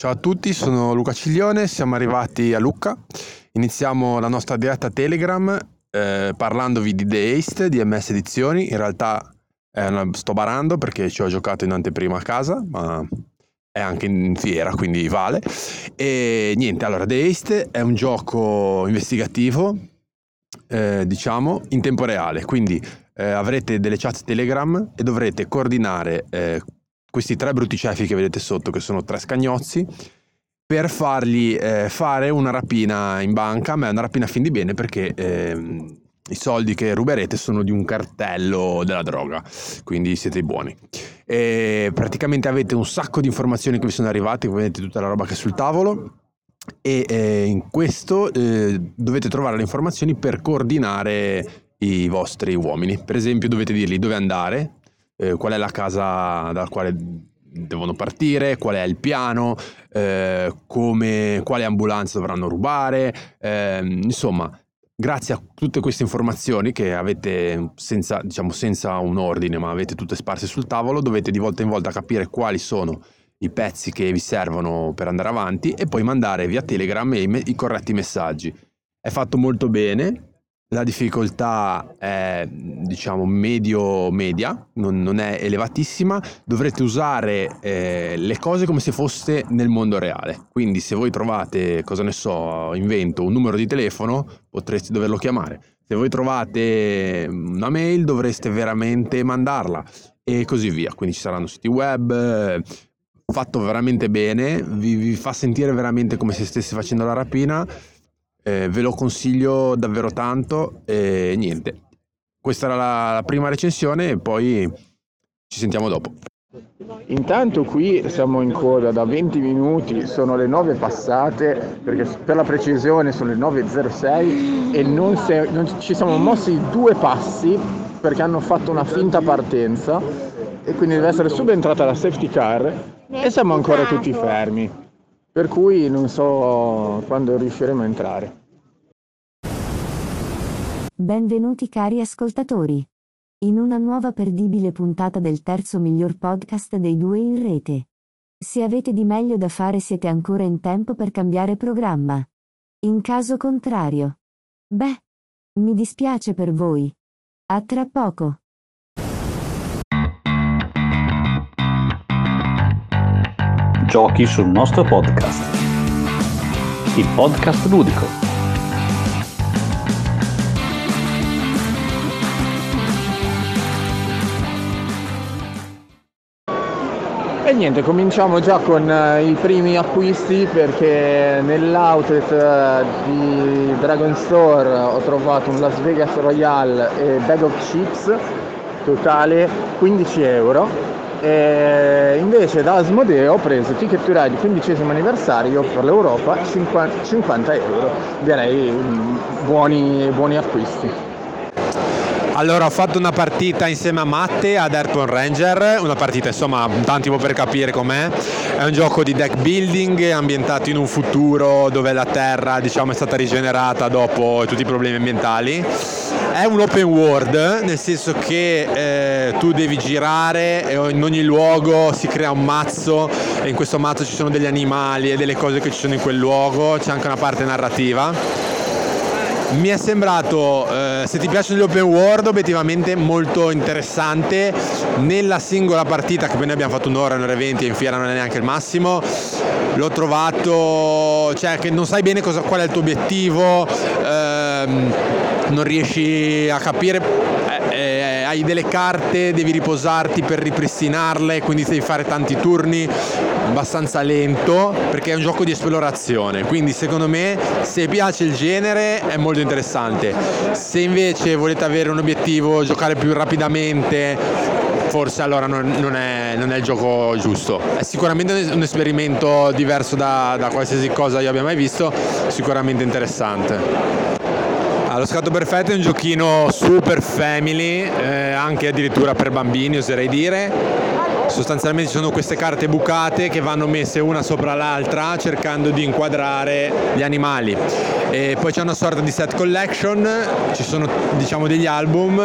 Ciao a tutti, sono Luca Ciglione, siamo arrivati a Lucca. Iniziamo la nostra diretta Telegram eh, parlandovi di The Haste di MS Edizioni. In realtà eh, sto barando perché ci ho giocato in anteprima a casa, ma è anche in fiera, quindi vale. E niente, allora The Haste è un gioco investigativo, eh, diciamo, in tempo reale. Quindi eh, avrete delle chat Telegram e dovrete coordinare eh, questi tre brutti cefi che vedete sotto, che sono tre scagnozzi, per fargli eh, fare una rapina in banca, ma è una rapina a fin di bene perché ehm, i soldi che ruberete sono di un cartello della droga, quindi siete buoni. E praticamente avete un sacco di informazioni che vi sono arrivate, vedete tutta la roba che è sul tavolo e eh, in questo eh, dovete trovare le informazioni per coordinare i vostri uomini. Per esempio dovete dirgli dove andare, eh, qual è la casa dalla quale devono partire, qual è il piano, eh, come, quale ambulanza dovranno rubare, eh, insomma, grazie a tutte queste informazioni che avete senza, diciamo, senza un ordine, ma avete tutte sparse sul tavolo, dovete di volta in volta capire quali sono i pezzi che vi servono per andare avanti e poi mandare via Telegram i, i corretti messaggi. È fatto molto bene, la difficoltà è diciamo medio-media, non, non, è elevatissima, dovrete usare eh, le cose come se foste nel mondo reale. Quindi se voi trovate, cosa ne so, invento un numero di telefono, potreste doverlo chiamare. Se voi trovate una mail dovreste veramente mandarla e così via. Quindi ci saranno siti web, fatto veramente bene, vi, vi fa sentire veramente come se stesse facendo la rapina eh, ve lo consiglio davvero tanto e niente. Questa era la, la prima recensione e poi ci sentiamo dopo. Intanto qui siamo in coda da 20 minuti, sono le 9 passate, perché per la precisione sono le 9.06 e non, se, non, ci siamo mossi due passi perché hanno fatto una finta partenza e quindi deve essere subentrata la safety car e siamo ancora tutti fermi per cui non so quando riusciremo a entrare. Benvenuti cari ascoltatori. In una nuova perdibile puntata del terzo miglior podcast dei due in rete. Se avete di meglio da fare siete ancora in tempo per cambiare programma. In caso contrario. Beh, mi dispiace per voi. A tra poco. Giochi sul nostro podcast. Il podcast ludico. E niente, cominciamo già con uh, i primi acquisti perché nell'outlet uh, di Dragon Store ho trovato un Las Vegas Royale e bag of chips totale 15 euro e invece da Asmodeo ho preso Ticket to Ride 15 anniversario per l'Europa 50, 50 euro. Direi mm, buoni, buoni acquisti. Allora ho fatto una partita insieme a Matte ad Airton Ranger, una partita insomma un attimo per capire com'è, è un gioco di deck building ambientato in un futuro dove la Terra diciamo è stata rigenerata dopo tutti i problemi ambientali. È un open world, nel senso che eh, tu devi girare e in ogni luogo si crea un mazzo e in questo mazzo ci sono degli animali e delle cose che ci sono in quel luogo, c'è anche una parte narrativa mi è sembrato, eh, se ti piacciono gli open world, obiettivamente molto interessante. Nella singola partita, che poi noi abbiamo fatto un'ora, un'ora e venti, in fiera non è neanche il massimo, l'ho trovato, cioè che non sai bene cosa, qual è il tuo obiettivo, ehm, non riesci a capire hai delle carte, devi riposarti per ripristinarle, quindi devi fare tanti turni, abbastanza lento, perché è un gioco di esplorazione, quindi secondo me se piace il genere è molto interessante. Se invece volete avere un obiettivo, giocare più rapidamente, forse allora non, non, è, non, è, il gioco giusto. È sicuramente un esperimento diverso da, da qualsiasi cosa io abbia mai visto, sicuramente interessante. Lo scatto perfetto è un giochino super family, eh, anche addirittura per bambini oserei dire, sostanzialmente ci sono queste carte bucate che vanno messe una sopra l'altra cercando di inquadrare gli animali. E poi c'è una sorta di set collection, ci sono diciamo degli album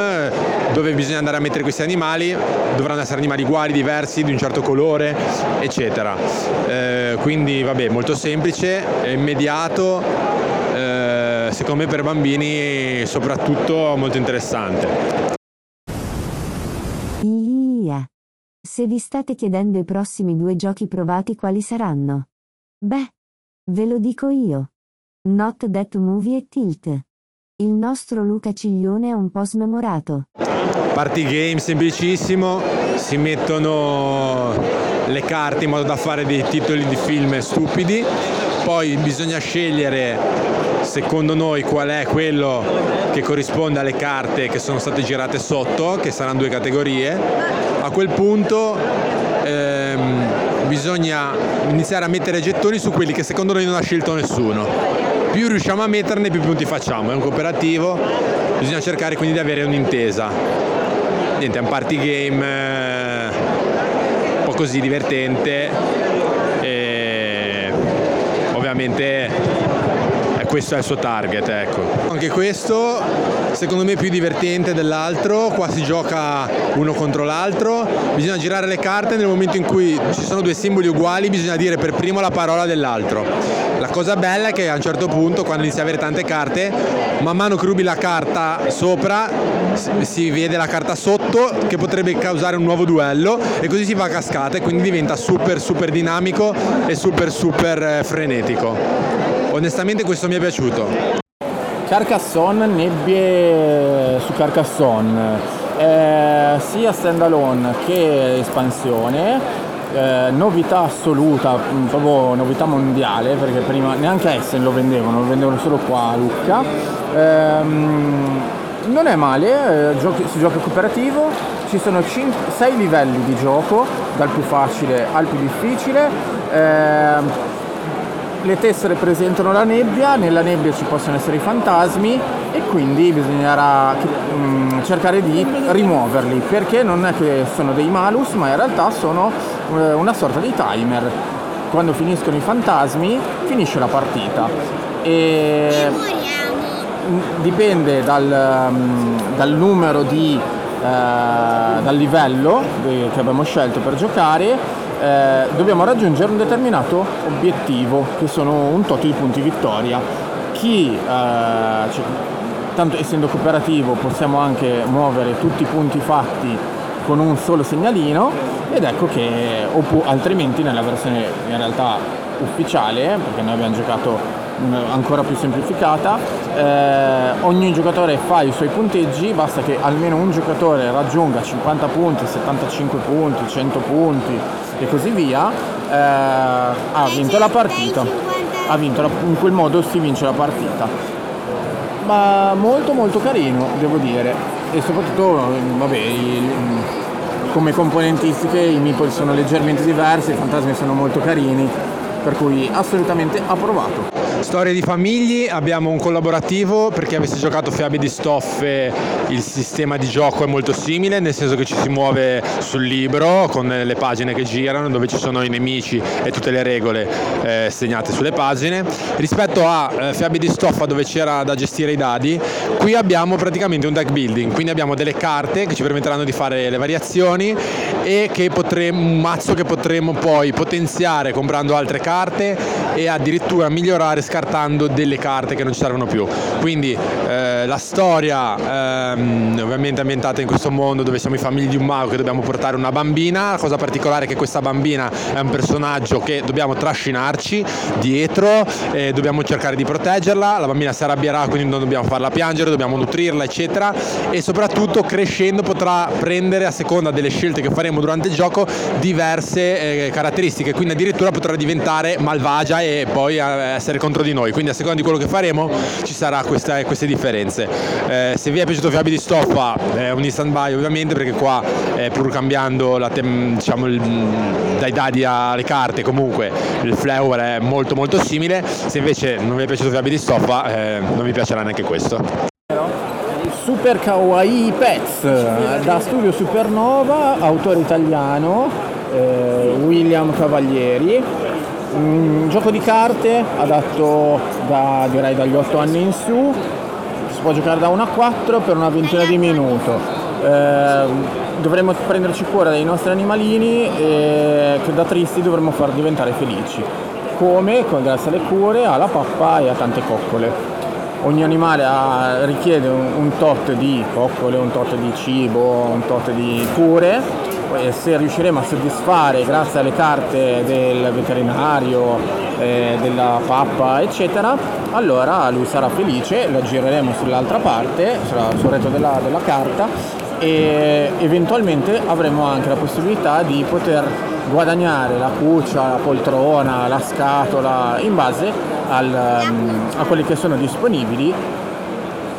dove bisogna andare a mettere questi animali, dovranno essere animali uguali, diversi, di un certo colore, eccetera. Eh, quindi vabbè, molto semplice, immediato, eh, secondo me per bambini soprattutto molto interessante. Ia. Se vi state chiedendo i prossimi due giochi provati quali saranno? Beh, ve lo dico io. Not That Movie e Tilt. Il nostro Luca Ciglione è un po' smemorato. Party game semplicissimo, si mettono le carte in modo da fare dei titoli di film stupidi, poi bisogna scegliere secondo noi qual è quello che corrisponde alle carte che sono state girate sotto, che saranno due categorie. A quel punto ehm, bisogna iniziare a mettere gettoni su quelli che secondo noi non ha scelto nessuno più riusciamo a metterne più punti facciamo, è un cooperativo, bisogna cercare quindi di avere un'intesa. Niente, è un party game eh, un po' così divertente e ovviamente questo è il suo target. Ecco. Anche questo secondo me è più divertente dell'altro, qua si gioca uno contro l'altro, bisogna girare le carte nel momento in cui ci sono due simboli uguali bisogna dire per primo la parola dell'altro. La cosa bella è che a un certo punto quando inizi a avere tante carte, man mano che rubi la carta sopra si vede la carta sotto che potrebbe causare un nuovo duello e così si va a cascata e quindi diventa super super dinamico e super super eh, frenetico. Onestamente questo mi è piaciuto. Carcassonne, nebbie su Carcassonne, eh, sia standalone che espansione, eh, novità assoluta, mm, proprio novità mondiale, perché prima neanche Essen lo vendevano, lo vendevano solo qua a Lucca. Eh, non è male, eh, si gioca cooperativo, ci sono 6 livelli di gioco, dal più facile al più difficile ehm, le tessere presentano la nebbia, nella nebbia ci possono essere i fantasmi e quindi bisognerà mh, mm, cercare di rimuoverli perché non è che sono dei malus ma in realtà sono eh, una sorta di timer. Quando finiscono i fantasmi finisce la partita. E dipende dal, um, dal numero di eh, dal livello che abbiamo scelto per giocare eh, dobbiamo raggiungere un determinato obiettivo, che sono un tot di punti vittoria. Chi, eh, cioè, tanto essendo cooperativo, possiamo anche muovere tutti i punti fatti con un solo segnalino ed ecco che altrimenti nella versione in realtà ufficiale, perché noi abbiamo giocato ancora più semplificata, eh, ogni giocatore fa i suoi punteggi, basta che almeno un giocatore raggiunga 50 punti, 75 punti, 100 punti e così via, eh, ha vinto la partita. Ha vinto la, in quel modo si vince la partita. Ma molto molto carino, devo dire. E soprattutto, vabbè, il, come componentistiche i meeple sono leggermente diversi, i fantasmi sono molto carini, per cui assolutamente approvato. Storie di famiglie, abbiamo un collaborativo per chi avesse giocato Fiabe di Stoffe, il sistema di gioco è molto simile, nel senso che ci si muove sul libro con le pagine che girano, dove ci sono i nemici e tutte le regole eh, segnate sulle pagine. Rispetto a eh, Fiabe di Stoffa dove c'era da gestire i dadi, qui abbiamo praticamente un deck building, quindi abbiamo delle carte che ci permetteranno di fare le variazioni e che potremo, un mazzo che potremo poi potenziare comprando altre carte e addirittura migliorare scartando delle carte che non ci servono più. Quindi eh, la storia ehm, ovviamente ambientata in questo mondo dove siamo i famigli di un mago che dobbiamo portare una bambina, la cosa particolare è che questa bambina è un personaggio che dobbiamo trascinarci dietro, e dobbiamo cercare di proteggerla, la bambina si arrabbierà quindi non dobbiamo farla piangere, dobbiamo nutrirla eccetera. E soprattutto crescendo potrà prendere a seconda delle scelte che faremo durante il gioco diverse eh, caratteristiche, quindi addirittura potrà diventare malvagia e poi eh, essere contro di noi, quindi a seconda di quello che faremo ci sarà questa, queste differenze. Eh, se vi è piaciuto Fiabi di Stoffa è un instant buy ovviamente perché qua eh, pur cambiando tem- diciamo, il, dai dadi alle carte comunque il flower è molto molto simile, se invece non vi è piaciuto Fiabi di Stoffa eh, non vi piacerà neanche questo. Super Kawaii Pets da Studio Supernova, autore italiano eh, William Cavalieri. Un gioco di carte adatto da, direi dagli 8 anni in su, si può giocare da 1 a 4 per una ventina di minuti. Eh, dovremmo prenderci cura dei nostri animalini e che da tristi dovremmo far diventare felici, come? Grazie alle cure, alla pappa e a tante coccole. Ogni animale ha, richiede un, un, tot di coccole, un tot di cibo, un tot di cure se riusciremo a soddisfare grazie alle carte del veterinario, eh, della pappa eccetera, allora lui sarà felice, lo gireremo sull'altra parte, sul retro della, della carta e eventualmente avremo anche la possibilità di poter guadagnare la cuccia, la poltrona, la scatola in base al, um, a quelli che sono disponibili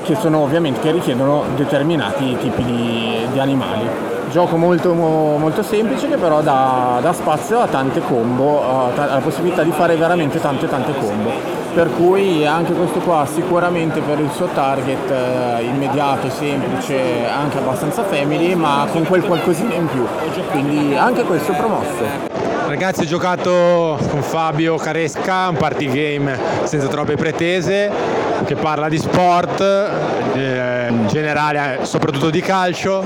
che sono ovviamente che richiedono determinati tipi di, di animali gioco molto, molto, semplice che però dà, dà spazio a tante combo alla possibilità di fare veramente tante tante combo. Per cui anche questo qua sicuramente per il suo target eh, immediato, semplice, anche abbastanza family, ma con quel qualcosina in più, quindi anche questo promosso. Ragazzi ho giocato con Fabio Caresca, un party game senza troppe pretese, che parla di sport, eh, in generale soprattutto di calcio.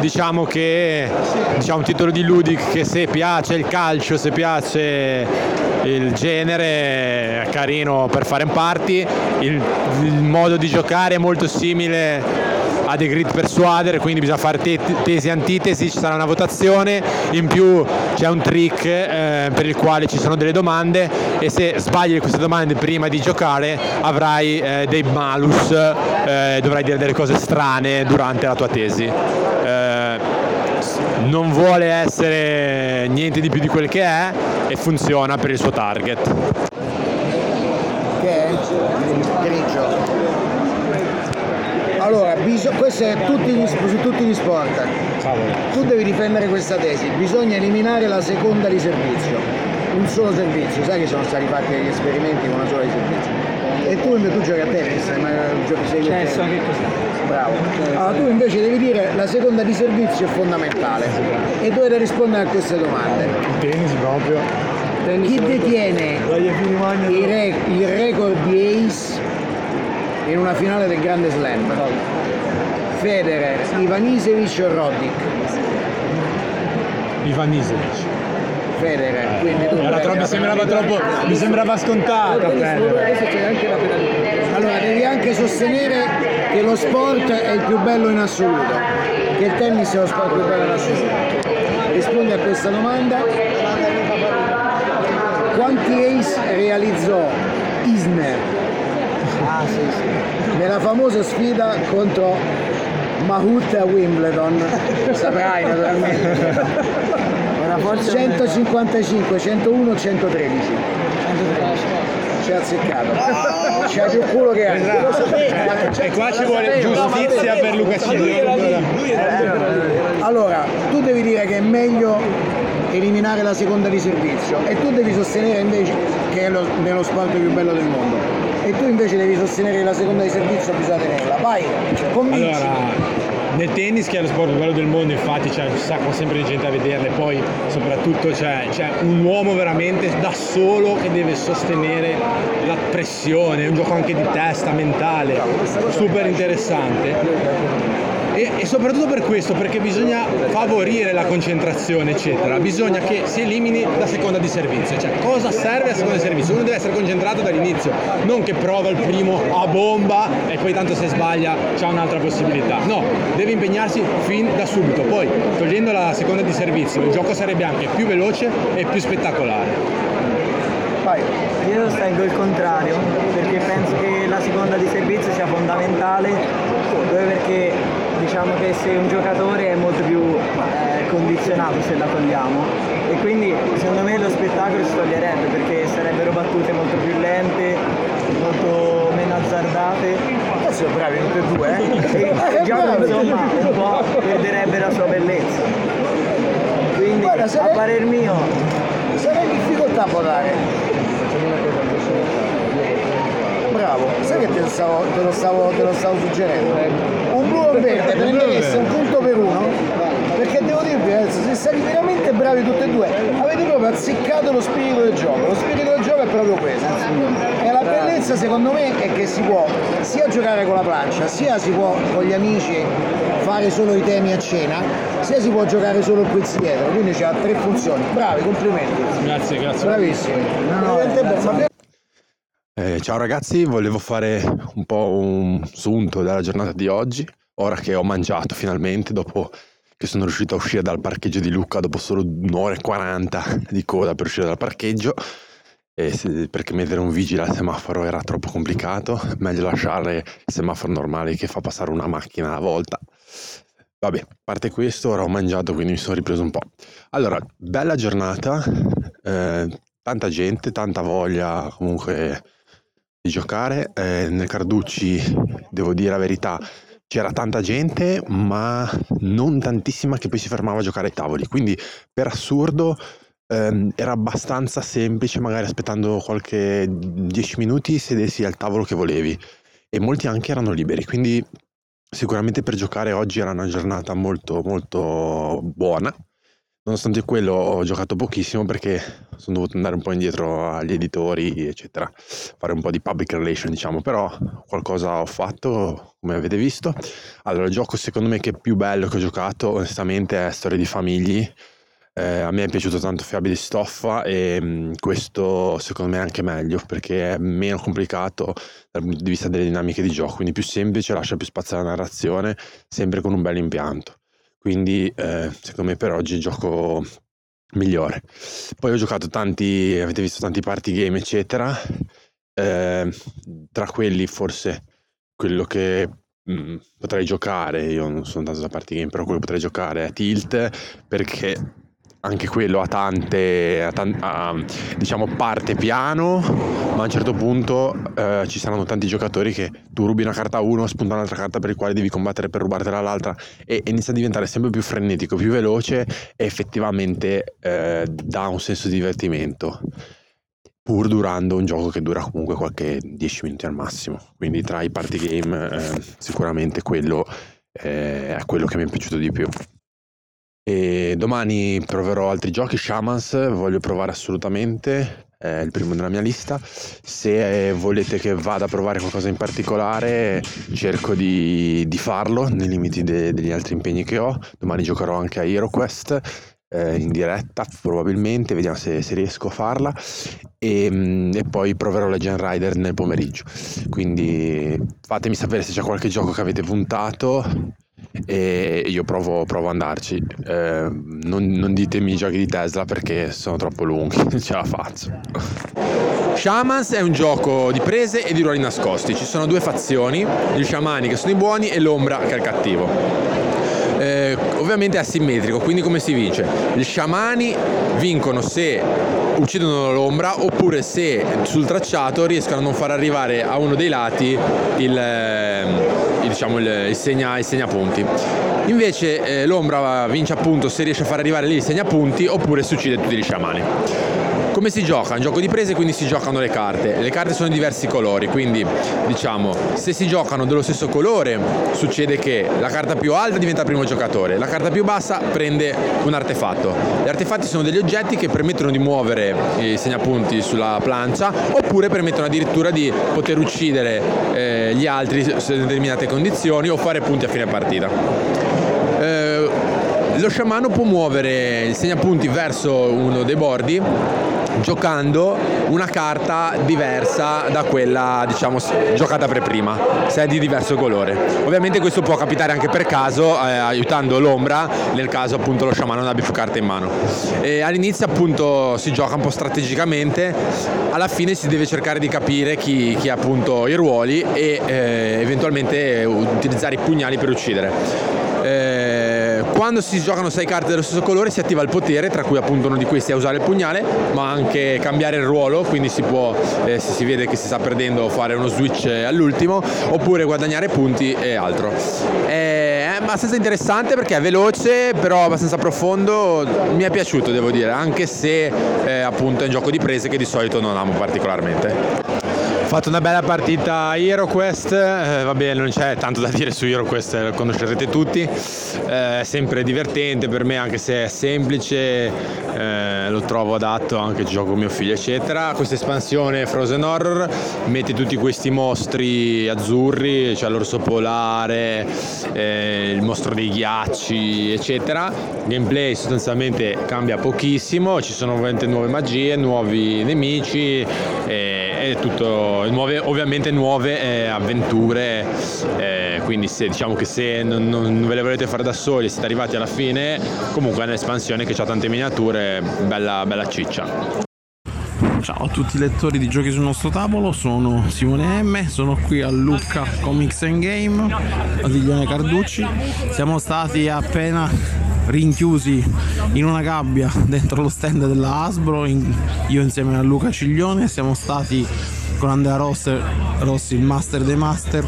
Diciamo che diciamo un titolo di Ludic che se piace il calcio, se piace il genere è carino per fare un party, il, il modo di giocare è molto simile a dei grid persuader, quindi bisogna fare te- tesi e antitesi, ci sarà una votazione, in più c'è un trick eh, per il quale ci sono delle domande e se sbagli queste domande prima di giocare avrai eh, dei malus, eh, dovrai dire delle cose strane durante la tua tesi. Eh, non vuole essere niente di più di quel che è e funziona per il suo target. Che è grigio. Allora, questo è tutti gli, su tutti gli sport. Tu devi difendere questa tesi, bisogna eliminare la seconda di servizio, un solo servizio, sai che sono stati fatti degli esperimenti con una sola di servizio. E tu invece tu giochi a tennis, ma giochi sei cioè, so che cos'è. Bravo. Allora tu invece devi dire la seconda di servizio è fondamentale e dovete rispondere a queste domande. Il tennis proprio. Chi detiene il, re- il record di ace in una finale del Grande Slam? Federer, Ivanisevic o Roddick? Ivanisevic. Federer, quindi tu Era troppo, mi sembrava troppo, mi sembrava scontato. Adesso c'è anche la penalità. Allora devi anche sostenere che lo sport è il più bello in assoluto, che il tennis è lo sport più bello in assoluto. Rispondi a questa domanda. Quanti ace realizzò Isner nella famosa sfida contro Mahut a Wimbledon? Saprai naturalmente. 155, 101, 113. Ci ha azzeccato. C'ha più culo che anche. E qua ci vuole giustizia per Luca Cigli. Allora, tu devi dire che è meglio eliminare la seconda di servizio e tu devi sostenere invece che è lo, nello sport più bello del mondo e tu invece devi sostenere la seconda di servizio bisogna tenerla. Vai, convinci. Allora, nel tennis che è lo sport più bello del mondo, infatti c'è un sacco sempre di gente a vederle, poi soprattutto c'è, c'è un uomo veramente da solo che deve sostenere la pressione, un gioco anche di testa, mentale, super interessante. E, e, soprattutto per questo, perché bisogna favorire la concentrazione, eccetera. Bisogna che si elimini la seconda di servizio. Cioè, cosa serve la seconda di servizio? Uno deve essere concentrato dall'inizio, non che prova il primo a bomba e poi tanto se sbaglia c'è un'altra possibilità. No, deve impegnarsi fin da subito. Poi, togliendo la seconda di servizio, il gioco sarebbe anche più veloce e più spettacolare. Vai. Io sostengo il contrario, perché penso che la seconda di servizio sia fondamentale, dove perché diciamo che se un giocatore è molto più eh, condizionato se la togliamo e quindi secondo me lo spettacolo si toglierebbe perché sarebbero battute molto più lente, molto meno azzardate. Adesso bravi tutti e due, eh? E il gioco insomma un po' perderebbe la sua bellezza. Quindi Guarda, sarei- a parer mio Sarei in difficoltà a votare. Bravo, sai che te lo stavo, te lo stavo, te lo stavo suggerendo? Un blu o un verde, prenderesti un punto per uno. Perché devo dirvi adesso siete stati veramente bravi tutti e due avete proprio azzeccato lo spirito del gioco. Lo spirito del gioco è proprio questo. E la bellezza secondo me è che si può sia giocare con la plancia sia si può con gli amici fare solo i temi a cena sia si può giocare solo il quiz dietro. Quindi c'ha tre funzioni. Bravi complimenti. Grazie, grazie. bravissimi. Veramente bello. Eh, ciao ragazzi, volevo fare un po' un sunto della giornata di oggi, ora che ho mangiato finalmente, dopo che sono riuscito a uscire dal parcheggio di Lucca dopo solo un'ora e 40 di coda per uscire dal parcheggio, se- perché mettere un vigile al semaforo era troppo complicato, meglio lasciare il semaforo normale che fa passare una macchina alla volta. Vabbè, a parte questo, ora ho mangiato, quindi mi sono ripreso un po'. Allora, bella giornata, eh, tanta gente, tanta voglia comunque di giocare. Eh, nel Carducci, devo dire la verità, c'era tanta gente, ma non tantissima che poi si fermava a giocare ai tavoli. Quindi, per assurdo, ehm, era abbastanza semplice, magari aspettando qualche 10 minuti, sedersi al tavolo che volevi. E molti anche erano liberi. Quindi, sicuramente per giocare oggi era una giornata molto, molto buona. Nonostante quello ho giocato pochissimo perché sono dovuto andare un po' indietro agli editori, eccetera, fare un po' di public relation, diciamo, però qualcosa ho fatto, come avete visto. Allora, il gioco secondo me che è più bello che ho giocato, onestamente, è Storia di Famigli. Eh, a me è piaciuto tanto Fiabe di Stoffa e mh, questo secondo me è anche meglio perché è meno complicato dal punto di vista delle dinamiche di gioco, quindi più semplice, lascia più spazio alla narrazione, sempre con un bel impianto. Quindi eh, secondo me per oggi il gioco migliore. Poi ho giocato tanti, avete visto tanti party game, eccetera. Eh, tra quelli forse quello che mh, potrei giocare, io non sono tanto da party game, però quello che potrei giocare è Tilt perché anche quello ha tante, ha tan- ha, diciamo, parte piano, ma a un certo punto eh, ci saranno tanti giocatori che tu rubi una carta a uno, spunta un'altra carta per il quale devi combattere per rubartela all'altra e inizia a diventare sempre più frenetico, più veloce e effettivamente eh, dà un senso di divertimento pur durando un gioco che dura comunque qualche 10 minuti al massimo. Quindi tra i party game eh, sicuramente quello eh, è quello che mi è piaciuto di più e domani proverò altri giochi Shamans voglio provare assolutamente è il primo della mia lista. Se volete che vada a provare qualcosa in particolare cerco di, di farlo nei limiti de- degli altri impegni che ho. Domani giocherò anche a HeroQuest eh, in diretta probabilmente vediamo se, se riesco a farla. E, mm, e poi proverò Legend Rider nel pomeriggio. Quindi fatemi sapere se c'è qualche gioco che avete puntato e io provo, provo ad andarci. Eh, non, non ditemi i giochi di Tesla perché sono troppo lunghi non ce la faccio. Shamans è un gioco di prese e di ruoli nascosti. Ci sono due fazioni gli sciamani che sono i buoni e l'ombra che è il cattivo. Eh, ovviamente è asimmetrico, quindi come si vince? Gli sciamani vincono se uccidono l'ombra oppure se sul tracciato riescono a non far arrivare a uno dei lati il, eh, diciamo, il, il segna, il segnapunti. Invece eh, l'ombra vince appunto se riesce a far arrivare lì il segnapunti oppure si uccide tutti gli sciamani. Come si gioca? È un gioco di prese, quindi si giocano le carte. Le carte sono di diversi colori, quindi diciamo, se si giocano dello stesso colore, succede che la carta più alta diventa primo giocatore, la carta più bassa prende un artefatto. Gli artefatti sono degli oggetti che permettono di muovere i segnapunti sulla plancia, oppure permettono addirittura di poter uccidere eh, gli altri su determinate condizioni o fare punti a fine partita. Eh, lo sciamano può muovere il segnapunti verso uno dei bordi giocando una carta diversa da quella diciamo giocata per prima se è di diverso colore. Ovviamente questo può capitare anche per caso eh, aiutando l'ombra nel caso appunto lo sciamano non abbia più carte in mano. E all'inizio appunto si gioca un po' strategicamente alla fine si deve cercare di capire chi, chi ha appunto i ruoli e eh, eventualmente utilizzare i pugnali per uccidere. Eh, quando si giocano 6 carte dello stesso colore si attiva il potere, tra cui appunto uno di questi è usare il pugnale, ma anche cambiare il ruolo, quindi si può, eh, se si vede che si sta perdendo, fare uno switch all'ultimo, oppure guadagnare punti e altro. È abbastanza interessante perché è veloce, però abbastanza profondo. Mi è piaciuto, devo dire, anche se eh, appunto è un gioco di prese che di solito non amo particolarmente. Fatto una bella partita HeroQuest, eh, va bene, non c'è tanto da dire su HeroQuest, lo conoscerete tutti, eh, sempre divertente per me anche se è semplice, eh, lo trovo adatto anche gioco mio figlio eccetera. Questa espansione Frozen Horror mette tutti questi mostri azzurri, cioè l'orso polare, eh, il mostro dei ghiacci eccetera. Gameplay sostanzialmente cambia pochissimo, ci sono ovviamente nuove magie, nuovi nemici tutto nuove, ovviamente nuove eh, avventure, eh, quindi se, diciamo che se non, non, ve le volete fare da soli, siete arrivati alla fine, comunque è un'espansione che ha tante miniature, bella, bella ciccia. Ciao a tutti i lettori di giochi sul nostro tavolo, sono Simone M, sono qui a Lucca Comics and Game, a Diglione Carducci. Siamo stati appena rinchiusi in una gabbia dentro lo stand della Hasbro, io insieme a Luca Ciglione, siamo stati con Andrea Rossi, il master dei master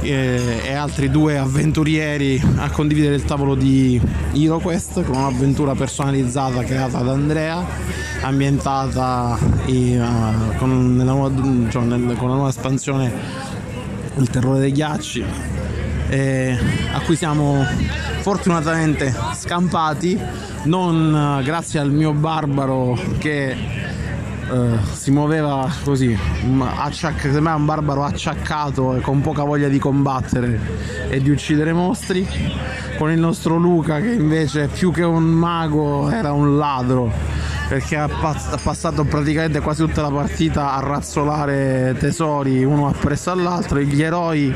e, e, altri due avventurieri a condividere il tavolo di HeroQuest con un'avventura personalizzata creata da Andrea ambientata in, uh, con, nuova, cioè, nel, con, la nuova espansione Il terrore dei ghiacci eh, a cui siamo fortunatamente scampati non uh, grazie al mio barbaro che Uh, si muoveva così, acciac- sembrava un barbaro acciaccato e con poca voglia di combattere e di uccidere mostri, con il nostro Luca che invece più che un mago era un ladro perché ha, pass- ha passato praticamente quasi tutta la partita a razzolare tesori uno appresso all'altro. Gli eroi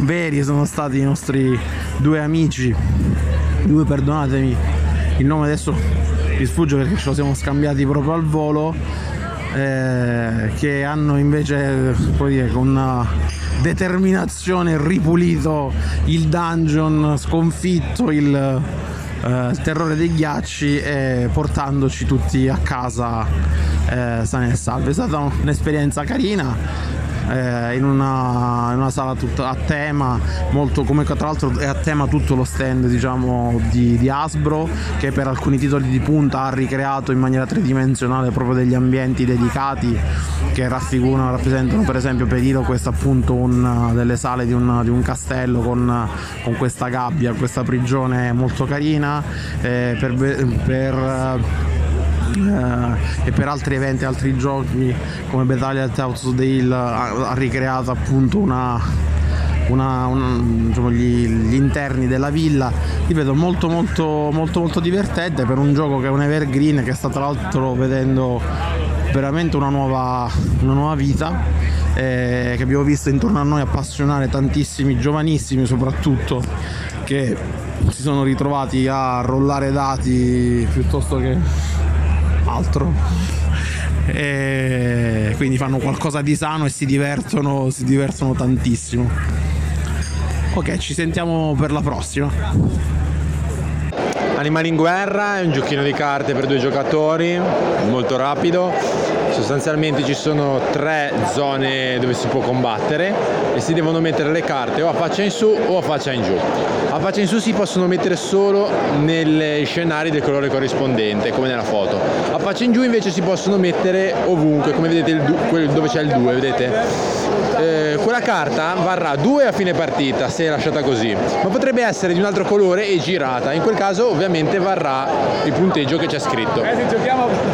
veri sono stati i nostri due amici, due perdonatemi, il nome adesso vi sfugge perché ce lo siamo scambiati proprio al volo eh, che hanno invece dire, con determinazione ripulito il dungeon, sconfitto il, eh, terrore dei ghiacci e portandoci tutti a casa eh, sani e salvi. È stata un'esperienza carina eh, in, una, in, una, sala tutta a tema, molto come tra l'altro è a tema tutto lo stand diciamo, di, di Hasbro che per alcuni titoli di punta ha ricreato in maniera tridimensionale proprio degli ambienti dedicati che raffigurano, rappresentano per esempio per Hero questo appunto un, delle sale di un, di un castello con, con, questa gabbia, questa prigione molto carina. Eh, per, per eh, e per altri eventi, altri giochi come Battaglia at House Dale ha, ha ricreato appunto una una, una, diciamo, gli, gli, interni della villa. Ripeto molto molto molto molto divertente per un gioco che è un evergreen che sta tra l'altro vedendo veramente una nuova, una nuova vita eh, che abbiamo visto intorno a noi appassionare tantissimi giovanissimi soprattutto che si sono ritrovati a rollare dati piuttosto che altro. E quindi fanno qualcosa di sano e si divertono, si divertono tantissimo. Ok ci sentiamo per la prossima. Animali in guerra è un giochino di carte per due giocatori, molto rapido. Sostanzialmente ci sono tre zone dove si può combattere e si devono mettere le carte o a faccia in su o a faccia in giù. A faccia in su si possono mettere solo nei scenari del colore corrispondente, come nella foto. A faccia in giù invece si possono mettere ovunque, come vedete du- dove c'è il 2, vedete? Eh, quella carta varrà 2 a fine partita se è lasciata così, ma potrebbe essere di un altro colore e girata. In quel caso ovviamente ovviamente varrà il punteggio che c'è scritto.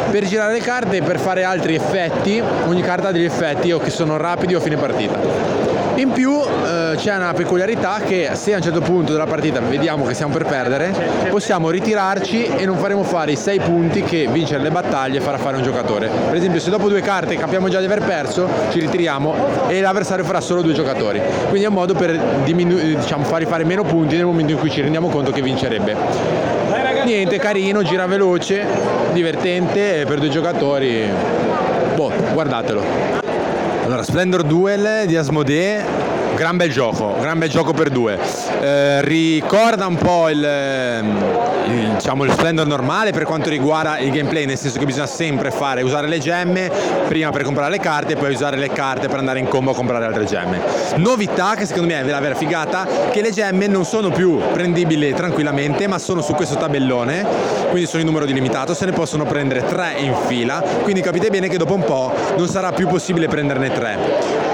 Per girare le carte e per fare altri effetti, ogni carta ha degli effetti o che sono rapidi o a fine partita. In più eh, c'è una peculiarità che se a un certo punto della partita vediamo che stiamo per perdere, possiamo ritirarci e non faremo fare i 6 punti che vincere le battaglie farà fare un giocatore. Per esempio se dopo due carte capiamo già di aver perso, ci ritiriamo e l'avversario farà solo due giocatori. Quindi è un modo per diminu- diciamo, fargli fare meno punti nel momento in cui ci rendiamo conto che vincerebbe niente, carino, gira veloce, divertente per due giocatori. Boh, guardatelo. Allora, Splendor Duel di Asmodee gran bel gioco, gran bel gioco per due. Eh, ricorda un po' il, il, diciamo, il Splendor normale per quanto riguarda il gameplay, nel senso che bisogna sempre fare, usare le gemme prima per comprare le carte e poi usare le carte per andare in combo a comprare altre gemme. Novità che secondo me è la vera figata, che le gemme non sono più prendibili tranquillamente, ma sono su questo tabellone, quindi sono in numero limitato, se ne possono prendere tre in fila, quindi capite bene che dopo un po' non sarà più possibile prenderne tre.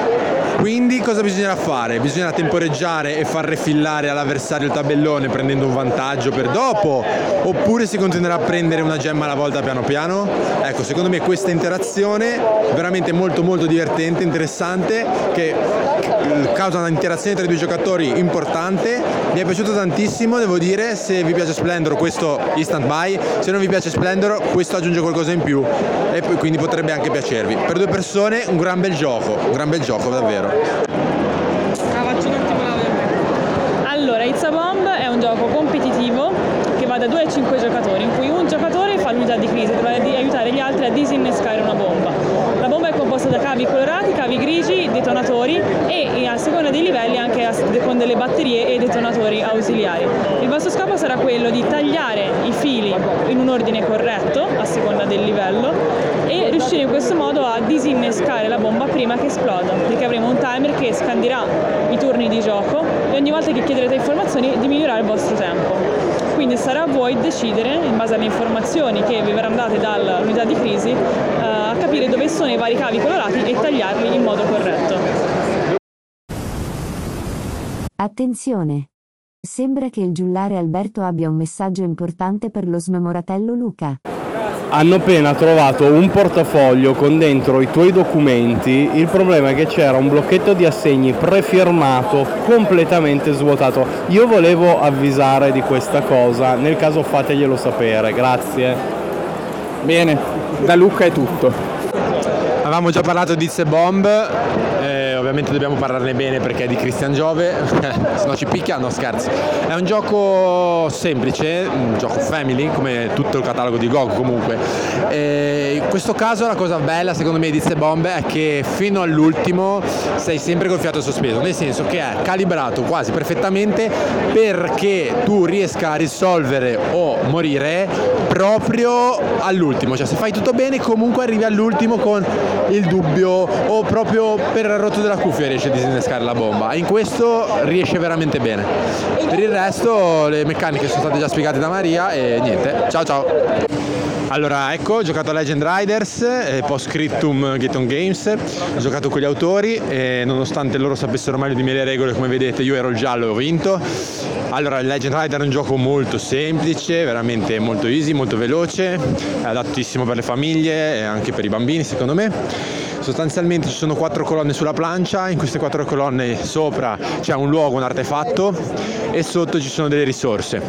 Quindi cosa bisognerà fare? Bisognerà temporeggiare e far refillare all'avversario il tabellone prendendo un vantaggio per dopo? Oppure si continuerà a prendere una gemma alla volta piano piano? Ecco, secondo me questa interazione è veramente molto molto divertente, interessante, che causa un'interazione tra i due giocatori importante. Mi è piaciuto tantissimo, devo dire, se vi piace Splendor questo instant buy, se non vi piace Splendor questo aggiunge qualcosa in più e quindi potrebbe anche piacervi. Per due persone un gran bel gioco, un gran bel gioco davvero. La Allora, It's a Bomb è un gioco competitivo che va da 2 a 5 giocatori, in cui un giocatore fa l'unità di crisi, dovrà aiutare gli altri a disinnescare una bomba. La bomba è composta da cavi colorati, cavi grigi, detonatori e a seconda dei livelli anche con delle batterie e detonatori ausiliari. Il vostro scopo sarà quello di tagliare i fili in un ordine corretto a seconda del livello e riuscire in questo modo a disinnescare la bomba prima che esploda, perché avremo un timer che scandirà i turni di gioco e ogni volta che chiederete informazioni diminuirà il vostro tempo. Quindi sarà a voi decidere, in base alle informazioni che vi verranno date dall'unità di crisi, eh, a capire dove sono i vari cavi colorati e tagliarli in modo corretto. Attenzione! Sembra che il giullare Alberto abbia un messaggio importante per lo smemoratello Luca hanno appena trovato un portafoglio con dentro i tuoi documenti, il problema è che c'era un blocchetto di assegni prefirmato completamente svuotato. Io volevo avvisare di questa cosa, nel caso fateglielo sapere, grazie. Bene, da Luca è tutto. Avevamo già parlato di It's Bomb, eh, ovviamente dobbiamo parlarne bene perché è di Christian Giove, se no ci picchia, no scherzo. È un gioco semplice, un gioco family come tutto il catalogo di GOG comunque. E in questo caso la cosa bella secondo me di It's Bomb è che fino all'ultimo sei sempre col fiato sospeso, nel senso che è calibrato quasi perfettamente perché tu riesca a risolvere o morire proprio all'ultimo, cioè se fai tutto bene comunque arrivi all'ultimo con il dubbio o proprio per il rotto della cuffia riesce a disinnescare la bomba. In questo riesce veramente bene. Per il resto le meccaniche sono state già spiegate da Maria e niente. Ciao ciao! Allora, ecco, ho giocato a Legend Riders, eh, post scriptum Gaton Games, ho giocato con gli autori e nonostante loro sapessero meglio di me le regole, come vedete, io ero il giallo e ho vinto. Allora, Legend Rider è un gioco molto semplice, veramente molto easy, molto veloce, è adattissimo per le famiglie e anche per i bambini, secondo me. Sostanzialmente ci sono quattro colonne sulla plancia, in queste quattro colonne sopra c'è un luogo, un artefatto e sotto ci sono delle risorse.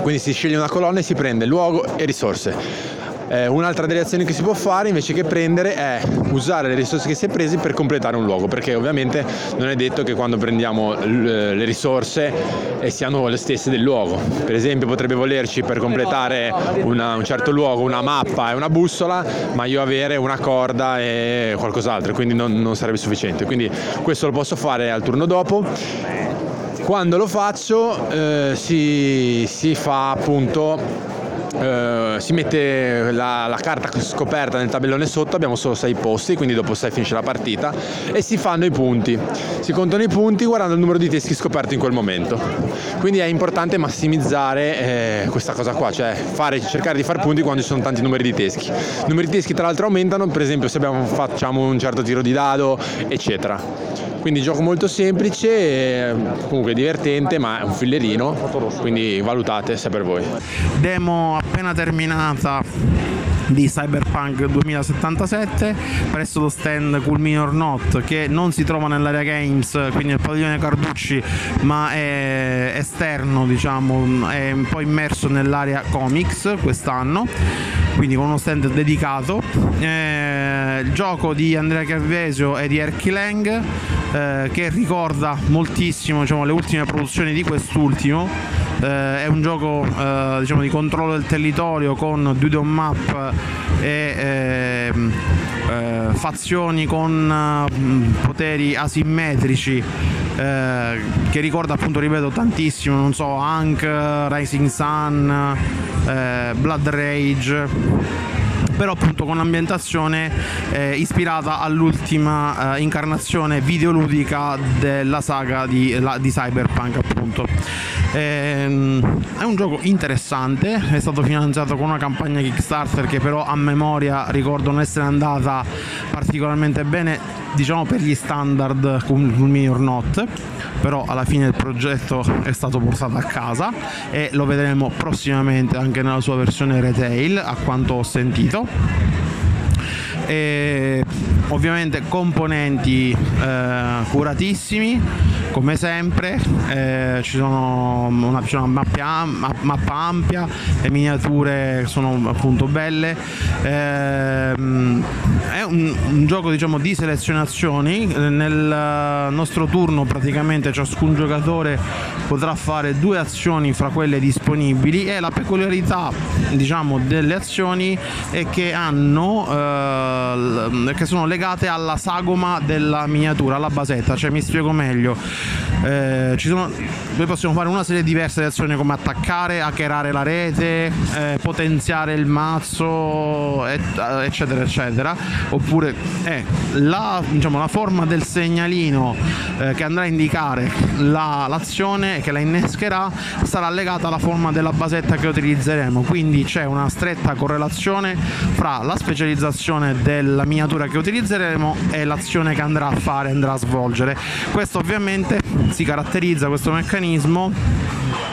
Quindi si sceglie una colonna e si prende luogo e risorse. Eh, un'altra delle azioni che si può fare invece che prendere è usare le risorse che si è prese per completare un luogo, perché ovviamente non è detto che quando prendiamo le risorse eh, siano le stesse del luogo. Per esempio potrebbe volerci per completare una, un certo luogo una mappa e una bussola, ma io avere una corda e qualcos'altro, quindi non, non sarebbe sufficiente. Quindi questo lo posso fare al turno dopo quando lo faccio eh, si, si, fa appunto eh, si mette la, la, carta scoperta nel tabellone sotto, abbiamo solo 6 posti, quindi dopo 6 finisce la partita e si fanno i punti. Si contano i punti guardando il numero di teschi scoperti in quel momento. Quindi è importante massimizzare eh, questa cosa qua, cioè fare, cercare di fare punti quando ci sono tanti numeri di teschi. I numeri di teschi tra l'altro aumentano, per esempio se abbiamo, facciamo un certo tiro di dado, eccetera. Quindi gioco molto semplice, comunque divertente, ma è un fillerino, quindi valutate se per voi. Demo appena terminata di Cyberpunk 2077 presso lo stand Cool Me or Not che non si trova nell'area games quindi nel padiglione Carducci ma è esterno diciamo è un po' immerso nell'area comics quest'anno quindi con uno stand dedicato eh, il gioco di Andrea Carvesio e di Erky Lang eh, che ricorda moltissimo diciamo, le ultime produzioni di quest'ultimo. Eh, è un gioco eh, diciamo, di controllo del territorio con dude on map e ehm, eh, fazioni con eh, poteri asimmetrici eh, che ricorda appunto ripeto tantissimo non so Hank, Rising Sun eh, Blood Rage però appunto con l'ambientazione eh, ispirata all'ultima eh, incarnazione videoludica della saga di, la, di Cyberpunk appunto. Ehm, è un gioco interessante, è stato finanziato con una campagna Kickstarter che però a memoria ricordo non essere andata particolarmente bene, diciamo per gli standard Culmini or Not, però alla fine il progetto è stato portato a casa e lo vedremo prossimamente anche nella sua versione retail, a quanto ho sentito. E ovviamente componenti eh, curatissimi come sempre eh, ci sono una, una mappa, mappa, ampia le miniature sono appunto belle eh, è un, un, gioco diciamo di selezionazioni. Nel nostro turno praticamente ciascun giocatore potrà fare due azioni fra quelle disponibili. E la peculiarità diciamo delle azioni è che hanno eh, che sono legate alla sagoma della miniatura alla basetta cioè mi spiego meglio eh, sono, noi possiamo fare una serie diversa di azioni come attaccare, hackerare la rete, eh, potenziare il mazzo, et, eccetera, eccetera. Oppure eh, la, diciamo, la, forma del segnalino eh, che andrà a indicare la, l'azione che la innescherà sarà legata alla forma della basetta che utilizzeremo. Quindi c'è una stretta correlazione fra la specializzazione della miniatura che utilizzeremo e l'azione che andrà a fare, andrà a svolgere. Questo ovviamente si caratterizza questo meccanismo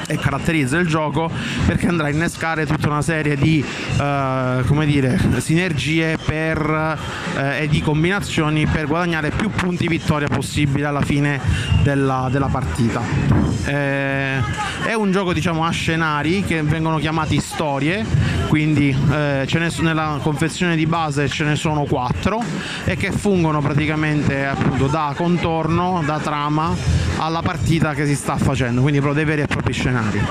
e caratterizza il gioco perché andrà a innescare tutta una serie di uh, come dire, sinergie per, uh, e di combinazioni per guadagnare più punti vittoria possibile alla fine della, della partita. Eh, è un gioco diciamo a scenari che vengono chiamati storie, quindi eh, ne, nella confezione di base ce ne sono quattro e che fungono praticamente appunto da contorno, da trama alla partita che si sta facendo, quindi proprio dei veri e propri scenari.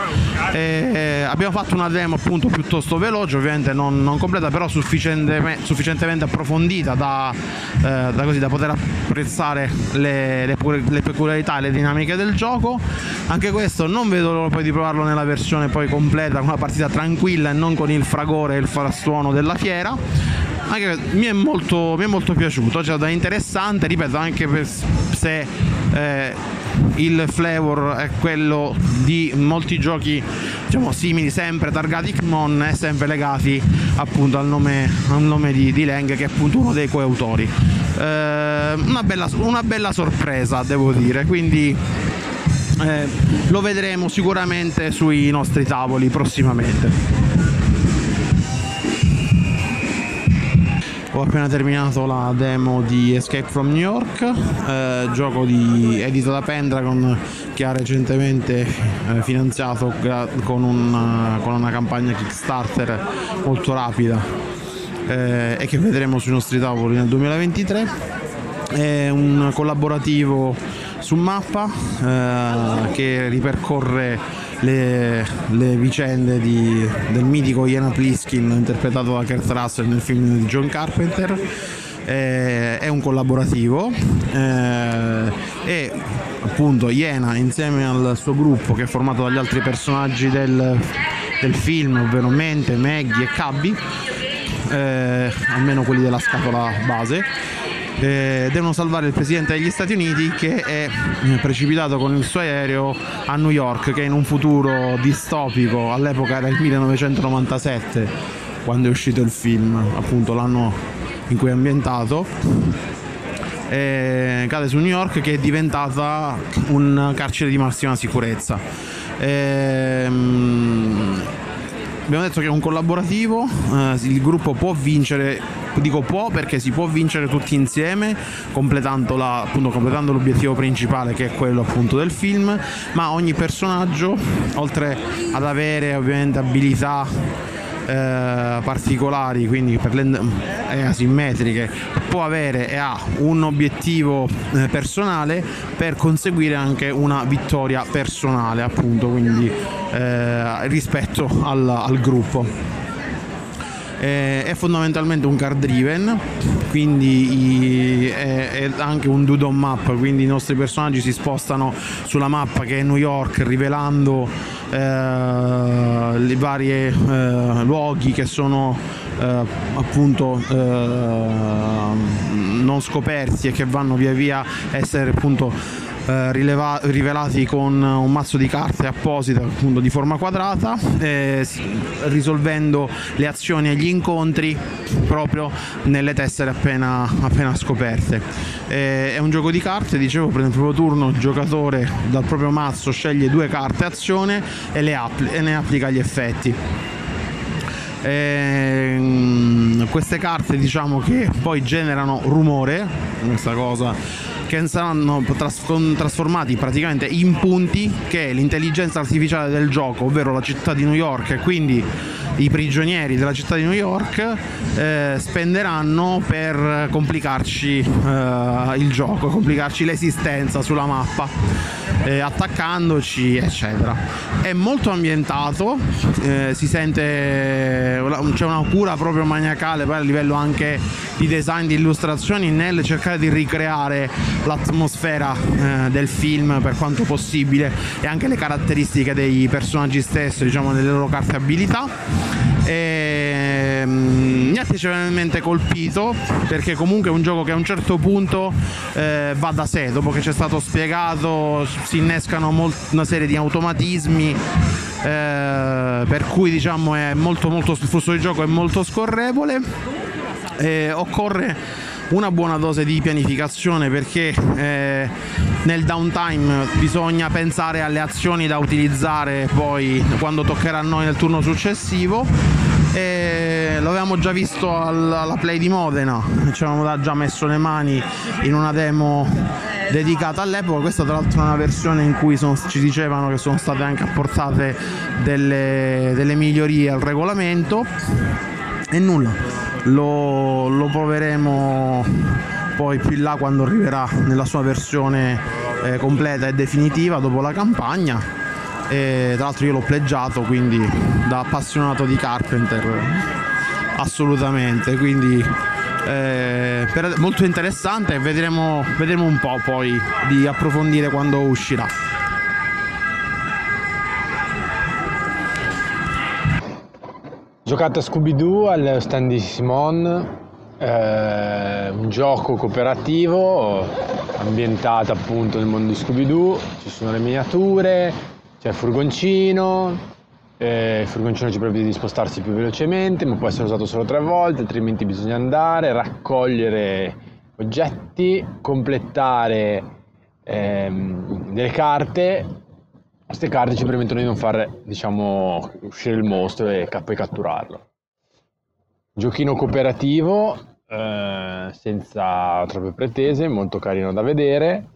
E abbiamo fatto una demo appunto piuttosto veloce, ovviamente non, non completa, però sufficientemente, sufficientemente approfondita da, eh, da, così, da, poter apprezzare le, le, le peculiarità e le dinamiche del gioco. Anche questo non vedo l'ora poi di provarlo nella versione poi completa, con una partita tranquilla e non con il fragore e il frastuono della fiera anche mi è molto, mi è molto piaciuto, cioè da interessante, ripeto, anche per, se eh, il flavor è quello di molti giochi diciamo, simili, sempre targati Kmon e sempre legati appunto al nome, al nome di, di, Leng che è appunto uno dei coautori. Eh, una, bella, una bella sorpresa devo dire, quindi eh, lo vedremo sicuramente sui nostri tavoli prossimamente. Ho appena terminato la demo di Escape from New York, eh, gioco di, edito da Pendragon che ha recentemente eh, finanziato con una, con una, campagna Kickstarter molto rapida eh, e che vedremo sui nostri tavoli nel 2023. È un collaborativo su mappa eh, che ripercorre le, le vicende di, del mitico Iena Pliskin interpretato da Kurt Russell nel film di John Carpenter è un collaborativo eh, e appunto Iena insieme al suo gruppo che è formato dagli altri personaggi del, del film ovvero Mente, Maggie e Cabby eh, almeno quelli della scatola base eh, devono salvare il presidente degli Stati Uniti che è eh, precipitato con il suo aereo a New York che in un futuro distopico all'epoca era il 1997 quando è uscito il film appunto l'anno in cui è ambientato e cade su New York che è diventata un carcere di massima sicurezza. Ehm, abbiamo detto che è un collaborativo eh, il gruppo può vincere dico può perché si può vincere tutti insieme completando, la, appunto, completando l'obiettivo principale che è quello appunto del film. Ma ogni personaggio oltre ad avere ovviamente abilità eh, particolari, quindi per le eh, asimmetriche, può avere e ha un obiettivo eh, personale per conseguire anche una vittoria personale, appunto, quindi eh, rispetto al, al gruppo è fondamentalmente un card driven quindi è, anche un doodle map quindi i nostri personaggi si spostano sulla mappa che è New York rivelando eh, i vari eh, luoghi che sono eh, appunto eh, non scoperti e che vanno via via a essere appunto eh, rileva- rivelati con un mazzo di carte apposite appunto di forma quadrata eh, risolvendo le azioni e gli incontri proprio nelle tessere appena, appena scoperte. Eh, è un gioco di carte dicevo per il primo turno il giocatore dal proprio mazzo sceglie due carte azione e, le appli- e ne applica gli effetti eh, queste carte diciamo che poi generano rumore questa cosa che saranno trasformati praticamente in punti che l'intelligenza artificiale del gioco, ovvero la città di New York e quindi i prigionieri della città di New York eh, spenderanno per complicarci eh, il gioco, complicarci l'esistenza sulla mappa, eh, attaccandoci, eccetera. È molto ambientato, eh, si sente, c'è una cura proprio maniacale poi a livello anche di design, di illustrazioni nel cercare di ricreare l'atmosfera eh, del film per quanto possibile e anche le caratteristiche dei personaggi stessi, diciamo, delle loro carte abilità. E, mm, mi ha piacevolmente colpito perché comunque è un gioco che a un certo punto eh, va da sé, dopo che ci è stato spiegato si innescano molt- una serie di automatismi eh, per cui diciamo è molto molto il flusso di gioco è molto scorrevole. E occorre una buona dose di pianificazione perché eh, nel downtime bisogna pensare alle azioni da utilizzare poi quando toccherà a noi nel turno successivo e avevamo già visto alla play di Modena. Ci avevamo già messo le mani in una demo dedicata all'epoca. Questa tra l'altro è una versione in cui sono, ci dicevano che sono state anche apportate delle, delle migliorie al regolamento. E nulla. Lo, lo proveremo poi più in là quando arriverà nella sua versione eh, completa e definitiva dopo la campagna e tra l'altro io l'ho pleggiato quindi da appassionato di Carpenter assolutamente. Quindi eh, molto interessante. Vedremo, vedremo un po' poi di approfondire quando uscirà. Giocato a Scooby-Doo al stand di Simon, eh, un gioco cooperativo ambientato appunto nel mondo di Scooby-Doo, ci sono le miniature, c'è il furgoncino, eh, il furgoncino ci permette di spostarsi più velocemente, ma può essere usato solo tre volte, altrimenti bisogna andare, raccogliere oggetti, completare ehm, delle carte queste carte ci permettono di non far, diciamo, uscire il mostro e poi catturarlo. Giochino cooperativo, eh, senza troppe pretese, molto carino da vedere.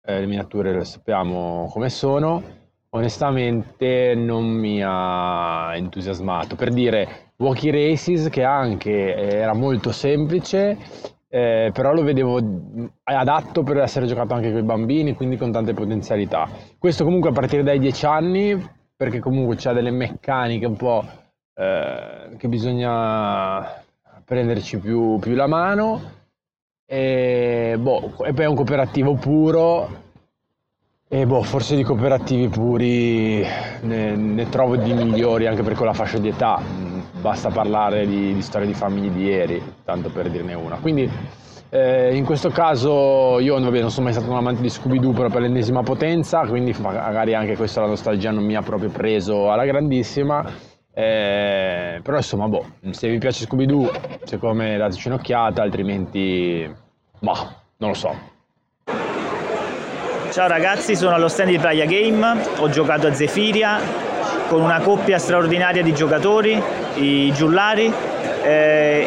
Eh, le miniature le sappiamo come sono. Onestamente non mi ha entusiasmato. Per dire, Walkie Races, che anche era molto semplice, eh, però lo vedevo adatto per essere giocato anche con i bambini, quindi con tante potenzialità. Questo comunque a partire dai 10 anni, perché comunque c'ha delle meccaniche un po' eh, che bisogna prenderci più, più la mano. E, boh, e poi è un cooperativo puro. E boh, forse di cooperativi puri ne, ne trovo di migliori anche per quella fascia di età basta parlare di, di storie di famiglie di ieri, tanto per dirne una. Quindi eh, in questo caso io vabbè, non sono mai stato un amante di Scooby-Doo però per l'ennesima potenza, quindi magari anche questa la nostalgia non mi ha proprio preso alla grandissima. Eh, però insomma, boh, se vi piace Scooby-Doo, secondo me dateci un'occhiata, altrimenti, bah, non lo so. Ciao ragazzi, sono allo stand di Playa Game, ho giocato a Zefiria con una coppia straordinaria di giocatori, i Giullari, eh,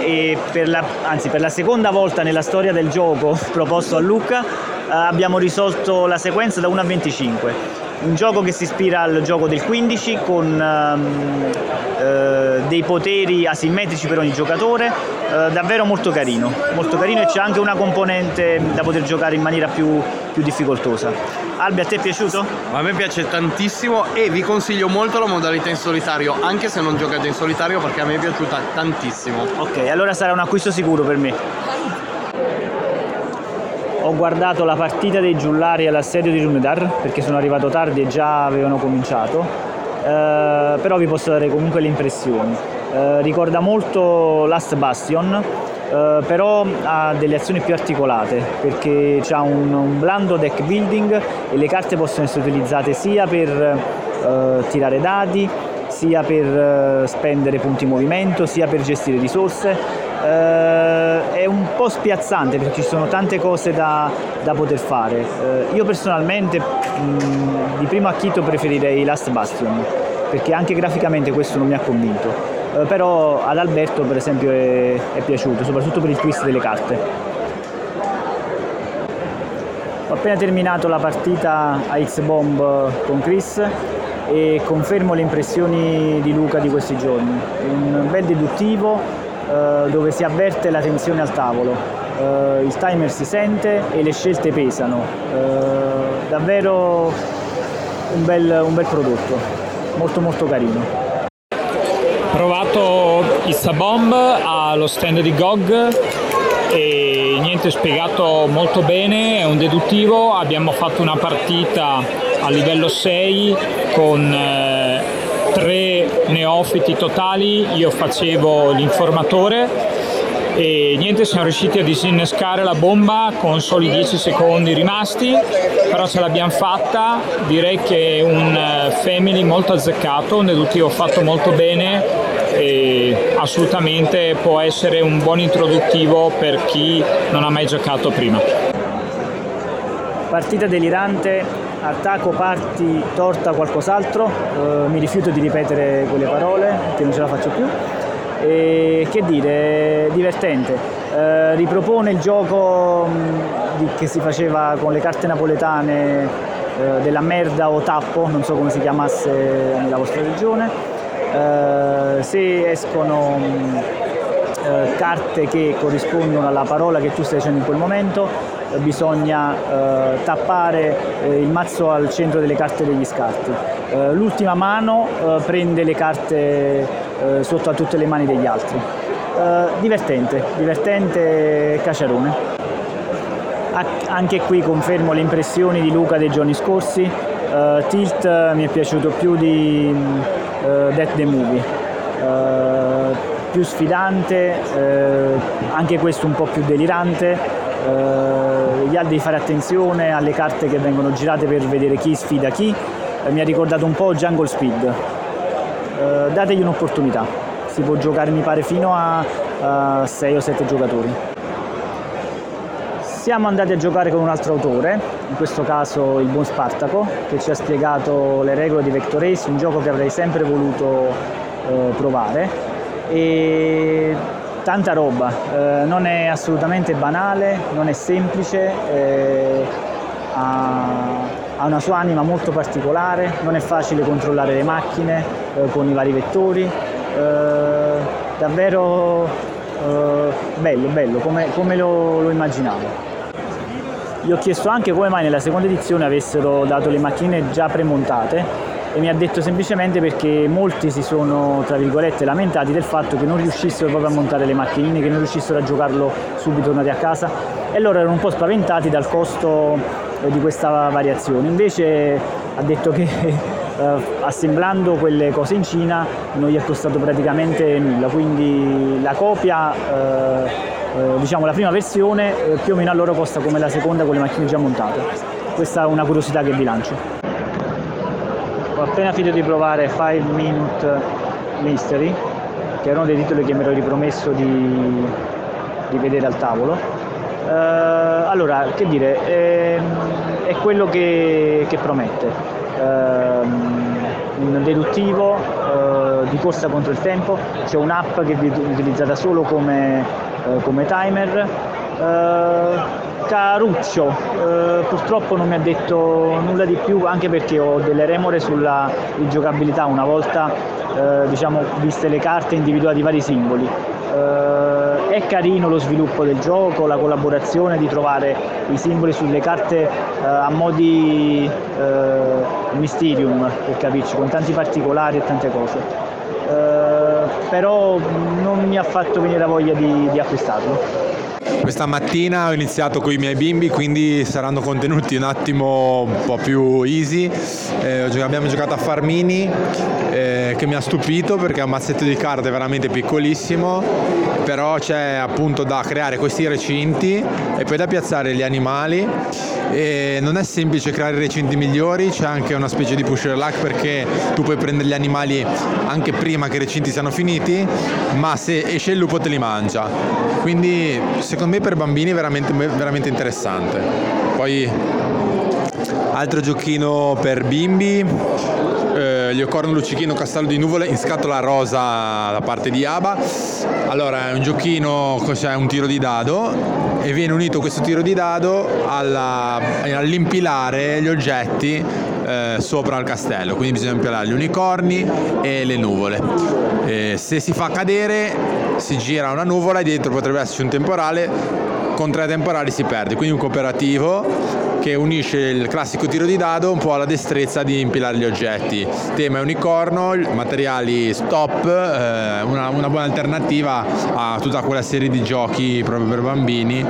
e per la, anzi per la seconda volta nella storia del gioco proposto a Lucca eh, abbiamo risolto la sequenza da 1 a 25. Un gioco che si ispira al gioco del 15 con ehm, eh, dei poteri asimmetrici per ogni giocatore, eh, davvero molto carino, molto carino e c'è anche una componente da poter giocare in maniera più, più difficoltosa. Albi, a te è piaciuto? A me piace tantissimo e vi consiglio molto la modalità in solitario, anche se non giocate in solitario perché a me è piaciuta tantissimo. Ok, allora sarà un acquisto sicuro per me. Ho guardato la partita dei giullari all'assedio di Runedar perché sono arrivato tardi e già avevano cominciato, eh, però vi posso dare comunque le impressioni. Eh, ricorda molto Last Bastion, eh, però ha delle azioni più articolate perché ha un, un, blando deck building e le carte possono essere utilizzate sia per eh, tirare dadi, sia per eh, spendere punti movimento, sia per gestire risorse. Uh, è un po' spiazzante perché ci sono tante cose da, da poter fare. Uh, io personalmente mh, di primo acchito preferirei Last Bastion perché anche graficamente questo non mi ha convinto. Uh, però ad Alberto per esempio è, è piaciuto, soprattutto per il twist delle carte. Ho appena terminato la partita a X-Bomb con Chris e confermo le impressioni di Luca di questi giorni. Un bel deduttivo, eh, dove si avverte la tensione al tavolo, eh, il timer si sente e le scelte pesano. Eh, davvero un bel, un bel prodotto, molto molto carino. Provato It's a Bomb allo stand di GOG e niente spiegato molto bene, è un deduttivo, abbiamo fatto una partita a livello 6 con eh, tre neofiti totali, io facevo l'informatore e niente siamo riusciti a disinnescare la bomba con soli 10 secondi rimasti però ce l'abbiamo fatta. Direi che un eh, family molto azzeccato un deduttivo fatto molto bene e assolutamente può essere un buon introduttivo per chi non ha mai giocato prima. Partita delirante attacco, parti, torta, qualcos'altro, eh, mi rifiuto di ripetere quelle parole che non ce la faccio più. E che dire, divertente. Eh, ripropone il gioco mh, di, che si faceva con le carte napoletane eh, della merda o tappo, non so come si chiamasse nella vostra regione. Eh, se escono mh, eh, carte che corrispondono alla parola che tu stai dicendo in quel momento, bisogna eh, tappare eh, il mazzo al centro delle carte degli scarti. Eh, l'ultima mano eh, prende le carte eh, sotto a tutte le mani degli altri. Eh, divertente, divertente cacciarone. Anche qui confermo le impressioni di Luca dei giorni scorsi. Tilt mi è piaciuto più di Death the Movie più sfidante, anche questo un po' più delirante, eh, gli altri devi fare attenzione alle carte che vengono girate per vedere chi sfida chi, eh, mi ha ricordato un po' Jungle Speed. Eh, dategli un'opportunità, si può giocare mi pare fino a 6 o 7 giocatori. Siamo andati a giocare con un altro autore, in questo caso il buon Spartaco, che ci ha spiegato le regole di Vector Ace, un gioco che avrei sempre voluto eh, provare. E tanta roba, eh, non è assolutamente banale, non è semplice, eh, ha, ha, una sua anima molto particolare, non è facile controllare le macchine eh, con i vari vettori, eh, davvero eh, bello, bello, come, come lo, lo immaginavo. Gli ho chiesto anche come mai nella seconda edizione avessero dato le macchine già premontate e mi ha detto semplicemente perché molti si sono, tra virgolette, lamentati del fatto che non riuscissero proprio a montare le macchinine, che non riuscissero a giocarlo subito tornati a casa e loro erano un po' spaventati dal costo eh, di questa variazione. Invece ha detto che eh, assemblando quelle cose in Cina non gli è costato praticamente nulla, quindi la copia, eh, diciamo la prima versione, più o meno a loro costa come la seconda con le macchine già montate. Questa è una curiosità che vi lancio appena finito di provare 5 Minute Mystery che è uno dei titoli che mi ero ripromesso di, di vedere al tavolo. Uh, allora che dire è, è quello che, che promette. Uh, un deduttivo uh, di corsa contro il tempo. C'è un'app che viene utilizzata solo come, come timer Caruccio, eh, purtroppo non mi ha detto nulla di più anche perché ho delle remore sulla giocabilità una volta eh, diciamo, viste le carte individuati i vari simboli. Eh, è carino lo sviluppo del gioco, la collaborazione di trovare i simboli sulle carte eh, a modi eh, Mysterium per capirci, con tanti particolari e tante cose. Eh, però non mi ha fatto venire la voglia di, di acquistarlo. Questa mattina ho iniziato con i miei bimbi, quindi saranno contenuti un attimo un po' più easy. Eh, abbiamo giocato a Farmini, eh, che mi ha stupito perché è un mazzetto di carte veramente piccolissimo, però c'è appunto da creare questi recinti e poi da piazzare gli animali. E non è semplice creare recinti migliori, c'è anche una specie di pusher luck perché tu puoi prendere gli animali anche prima che i recinti siano finiti, ma se esce il lupo te li mangia. Quindi secondo me per bambini è veramente, veramente interessante. Poi altro giochino per bimbi, eh, gli Ocorno Luccichino Castello di Nuvole in scatola rosa da parte di Aba. Allora è un giochino, c'è un tiro di dado e viene unito questo tiro di dado alla, all'impilare gli oggetti eh, sopra il castello, quindi bisogna impilare gli unicorni e le nuvole. Eh, se si fa cadere si gira una nuvola e dietro potrebbe esserci un temporale, con tre temporali si perde, quindi un cooperativo che unisce il classico tiro di dado un po' alla destrezza di impilare gli oggetti. Tema è unicorno, materiali stop, eh, una, una, buona alternativa a tutta quella serie di giochi proprio per bambini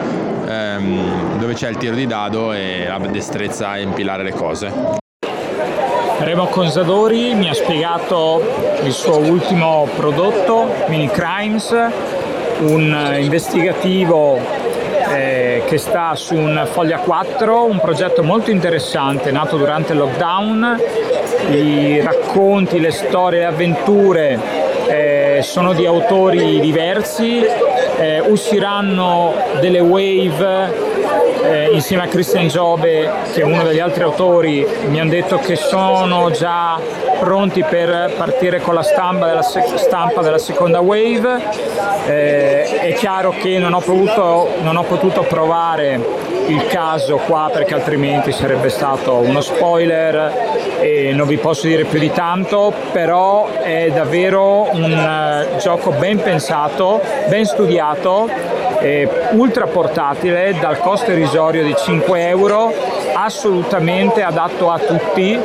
ehm, dove c'è il tiro di dado e la destrezza a impilare le cose. Remo Consadori mi ha spiegato il suo ultimo prodotto, Mini Crimes, un investigativo eh, che sta su un Foglia 4, un progetto molto interessante nato durante il lockdown. I racconti, le storie, le avventure eh, sono di autori diversi, eh, usciranno delle wave eh, insieme a Christian Giove, che è uno degli altri autori, mi hanno detto che sono già pronti per partire con la stampa della, sec- stampa della seconda wave. Eh, è chiaro che non ho, potuto, non ho potuto provare il caso qua perché altrimenti sarebbe stato uno spoiler e non vi posso dire più di tanto, però è davvero un uh, gioco ben pensato, ben studiato, eh, ultra portatile dal costo irrisorio di 5 euro, assolutamente adatto a tutti.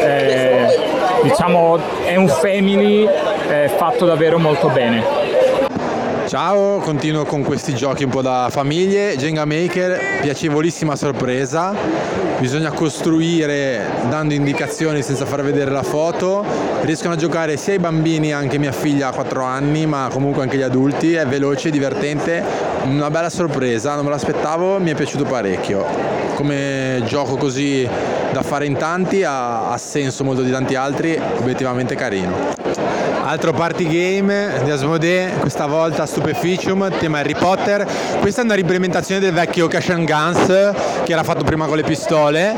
Eh, diciamo è un family eh, fatto davvero molto bene. Ciao, continuo con questi giochi un po' da famiglie. Jenga Maker, piacevolissima sorpresa. Bisogna costruire dando indicazioni senza far vedere la foto. Riescono a giocare sia i bambini, anche mia figlia ha 4 anni, ma comunque anche gli adulti. È veloce, divertente, una bella sorpresa, non me l'aspettavo, mi è piaciuto parecchio. Come gioco così da fare in tanti ha, ha senso molto di tanti altri, obiettivamente carino. Altro party game di Asmodee, questa volta Stupeficium, tema Harry Potter. Questa è una reimplementazione del vecchio Cash and Guns che era fatto prima con le pistole.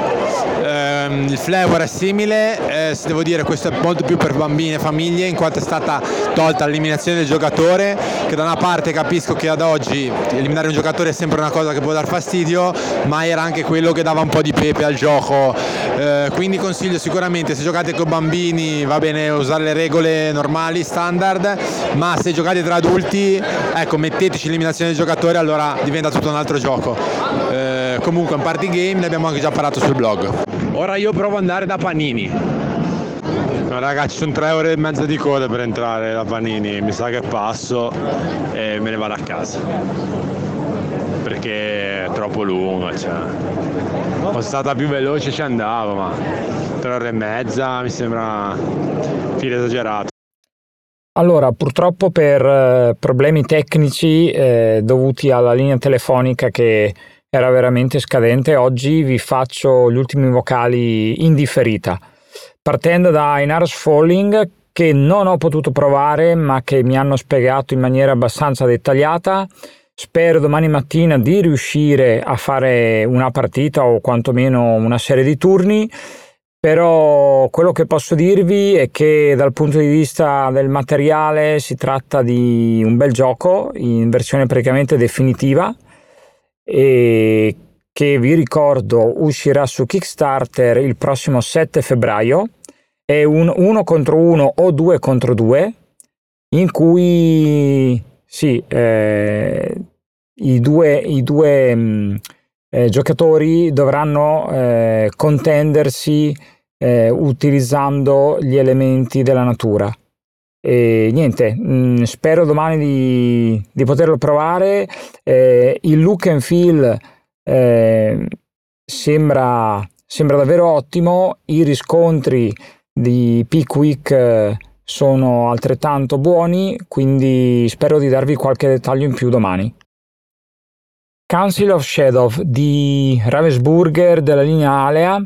Ehm, il flavor è simile, eh, devo dire questo è molto più per bambini e famiglie in quanto è stata tolta l'eliminazione del giocatore, che da una parte capisco che ad oggi eliminare un giocatore è sempre una cosa che può dar fastidio, ma era anche quello che dava un po' di pepe al gioco. Eh, quindi consiglio sicuramente se giocate con bambini va bene usare le regole normali standard, ma se giocate tra adulti, ecco, metteteci l'eliminazione del giocatore, allora diventa tutto un altro gioco. Eh, comunque un party game, ne abbiamo anche già parlato sul blog. Ora io provo ad andare da Panini. No, ragazzi, sono tre ore e mezza di coda per entrare da Panini, mi sa che passo e me ne vado a casa. Perché è troppo lunga, cioè. Fosse stata più veloce ci andavo, ma tre ore e mezza mi sembra filo esagerato. Allora, purtroppo per eh, problemi tecnici eh, dovuti alla linea telefonica che era veramente scadente, oggi vi faccio gli ultimi vocali in differita. Partendo da Inaros Falling, che non ho potuto provare, ma che mi hanno spiegato in maniera abbastanza dettagliata. Spero domani mattina di riuscire a fare una partita o quantomeno una serie di turni però quello che posso dirvi è che dal punto di vista del materiale si tratta di un bel gioco in versione praticamente definitiva e che vi ricordo uscirà su Kickstarter il prossimo 7 febbraio. È un 1 contro 1 o 2 contro 2 in cui sì, eh, i due, i due mh, mm, eh, giocatori dovranno eh, contendersi eh, utilizzando gli elementi della natura. E niente, mh, mm, spero domani di, di, poterlo provare. Eh, il look and feel eh, sembra, sembra davvero ottimo, i riscontri di Pickwick eh, sono altrettanto buoni, quindi spero di darvi qualche dettaglio in più domani. Council of Shadow di Ravensburger della linea Alea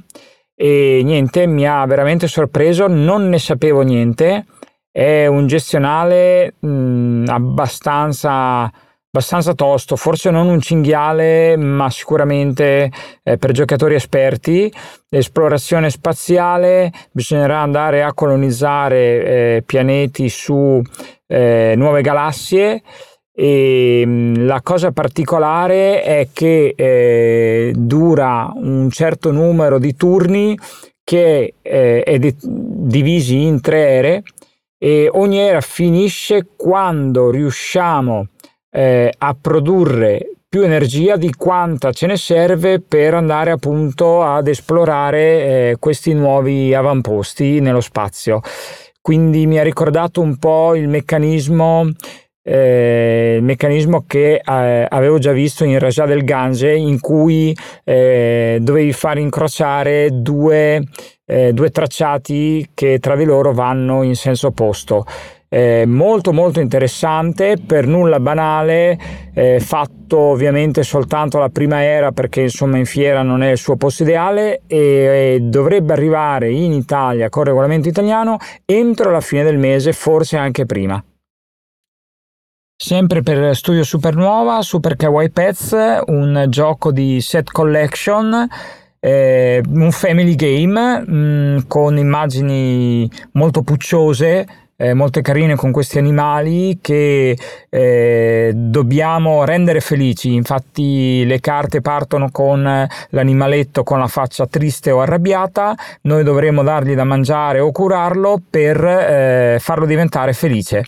e niente, mi ha veramente sorpreso, non ne sapevo niente. È un gestionale mh, abbastanza, abbastanza tosto, forse non un cinghiale, ma sicuramente eh, per giocatori esperti. Esplorazione spaziale, bisognerà andare a colonizzare eh, pianeti su eh, nuove galassie. E mm, la cosa particolare è che eh, dura un certo numero di turni che eh, è di- divisi in tre ere e ogni era finisce quando riusciamo eh, a produrre più energia di quanta ce ne serve per andare appunto ad esplorare eh, questi nuovi avamposti nello spazio. Quindi mi ha ricordato un po' il meccanismo eh, meccanismo che eh, avevo già visto in Raja del Gange in cui eh, dovevi far incrociare due, eh, due, tracciati che tra di loro vanno in senso opposto. Eh, molto molto interessante, per nulla banale, eh, fatto ovviamente soltanto la prima era perché insomma in fiera non è il suo posto ideale e dovrebbe arrivare in Italia con regolamento italiano entro la fine del mese, forse anche prima. Sempre per Studio Supernuova, Super Kawaii Pets, un gioco di set collection, eh, un family game mh, mm, con immagini molto pucciose, eh, molto carine con questi animali che eh, dobbiamo rendere felici. Infatti le carte partono con l'animaletto con la faccia triste o arrabbiata, noi dovremo dargli da mangiare o curarlo per eh, farlo diventare felice.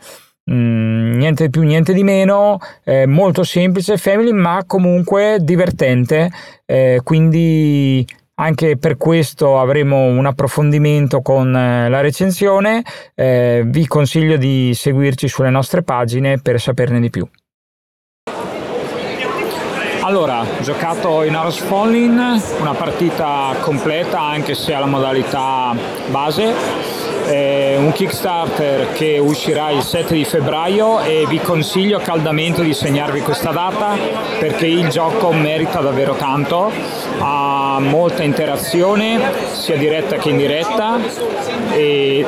Mm, niente di più, niente di meno, eh, molto semplice, family, ma comunque divertente. Eh, quindi anche per questo avremo un approfondimento con eh, la recensione. Eh, vi consiglio di seguirci sulle nostre pagine per saperne di più. Allora, giocato in Aros Falling, una partita completa anche se alla modalità base eh, un Kickstarter che uscirà il 7 di febbraio e vi consiglio caldamente di segnarvi questa data perché il gioco merita davvero tanto, ha molta interazione sia diretta che indiretta e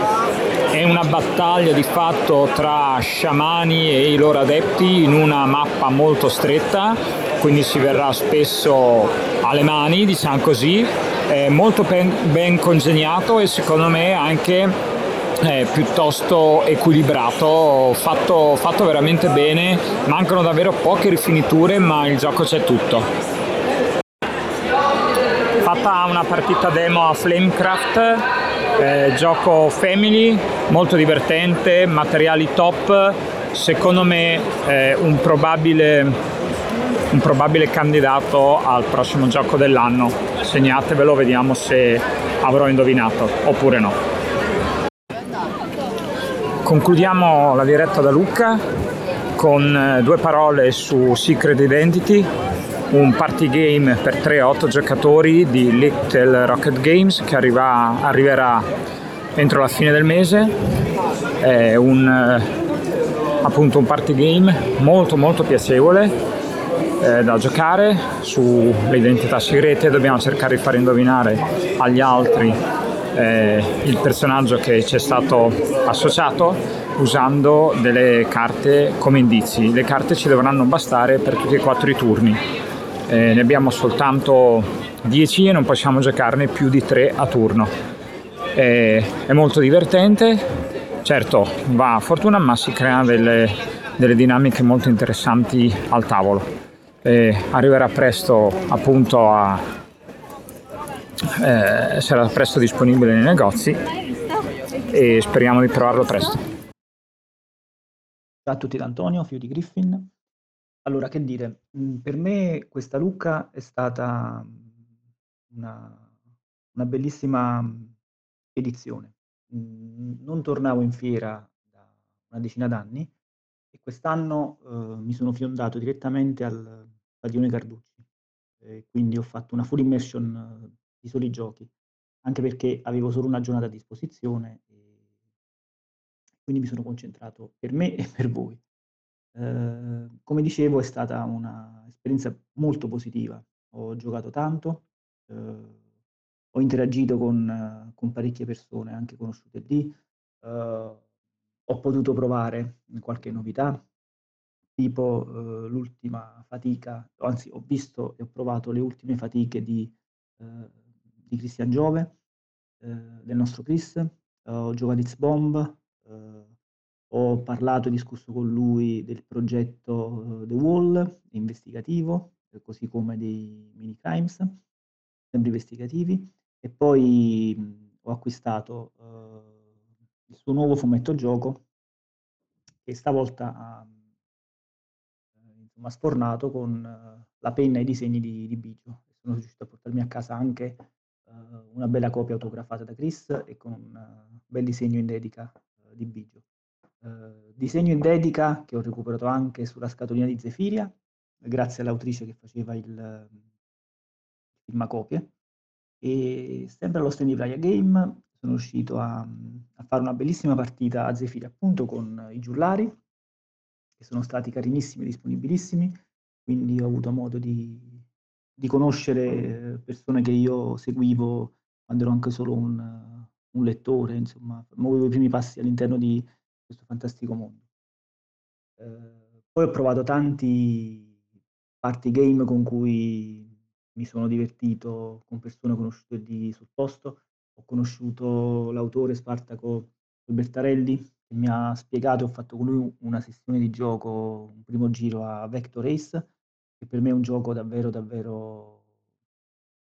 è una battaglia di fatto tra sciamani e i loro adepti in una mappa molto stretta, quindi si verrà spesso alle mani, diciamo così, è molto ben, ben congegnato e secondo me anche eh, piuttosto equilibrato, fatto, fatto veramente bene, mancano davvero poche rifiniture ma il gioco c'è tutto. Fatta una partita demo a Flamecraft, eh, gioco family, molto divertente, materiali top, secondo me eh, un, probabile, un probabile candidato al prossimo gioco dell'anno. Segnatevelo, vediamo se avrò indovinato oppure no. Concludiamo la diretta da Lucca con eh, due parole su Secret Identity, un party game per 3-8 giocatori di Little Rocket Games che arriva, arriverà entro la fine del mese. È un, eh, appunto un party game molto molto piacevole eh, da giocare sulle identità segrete, dobbiamo cercare di far indovinare agli altri eh, il personaggio che ci è stato associato usando delle carte come indizi. Le carte ci dovranno bastare per tutti e quattro i turni. Eh, ne abbiamo soltanto 10 e non possiamo giocarne più di 3 a turno. Eh, è molto divertente, certo va a fortuna ma si creano delle, delle dinamiche molto interessanti al tavolo. E arriverà presto appunto a eh, sarà presto disponibile nei negozi e speriamo di provarlo presto. Ciao a tutti da Antonio, figlio di Griffin. Allora, che dire, mm, per me questa Lucca è stata una, una bellissima edizione. Mm, non tornavo in fiera da una decina d'anni e quest'anno eh, mi sono fiondato direttamente al Stadione Carducci. E quindi ho fatto una full immersion eh, di soli giochi, anche perché avevo solo una giornata a disposizione e quindi mi sono concentrato per me e per voi. Eh, come dicevo è stata un'esperienza molto positiva, ho giocato tanto, eh, ho interagito con, con, parecchie persone, anche conosciute lì, eh, ho potuto provare qualche novità, tipo eh, l'ultima fatica, anzi ho visto e ho provato le ultime fatiche di, eh, di Christian Giove, eh, del nostro Chris, ho giocato X-Bomb, ho parlato e discusso con lui del progetto The Wall, investigativo, così come dei mini crimes, sempre investigativi, e poi mh, ho acquistato il suo nuovo fumetto gioco, che stavolta ha insomma, sfornato con uh, la penna e i disegni di, di Biggio. Sono riuscito a portarmi a casa anche uh, una bella copia autografata da Chris e con un bel disegno in dedica di Biggio. Eh, disegno in dedica che ho recuperato anche sulla scatolina di Zefiria, grazie all'autrice che faceva il filmacopie. E sempre allo stand di Praia Game sono riuscito a, a, fare una bellissima partita a Zefiria appunto con i giullari, che sono stati carinissimi e disponibilissimi, quindi ho avuto modo di, di conoscere persone che io seguivo quando ero anche solo un, un lettore, insomma, muovevo i primi passi all'interno di, questo fantastico mondo. Eh, poi ho provato tanti party game con cui mi sono divertito con persone conosciute lì sul posto. Ho conosciuto l'autore Spartaco Bertarelli che mi ha spiegato, ho fatto con lui una sessione di gioco, un primo giro a Vector Race, che per me è un gioco davvero, davvero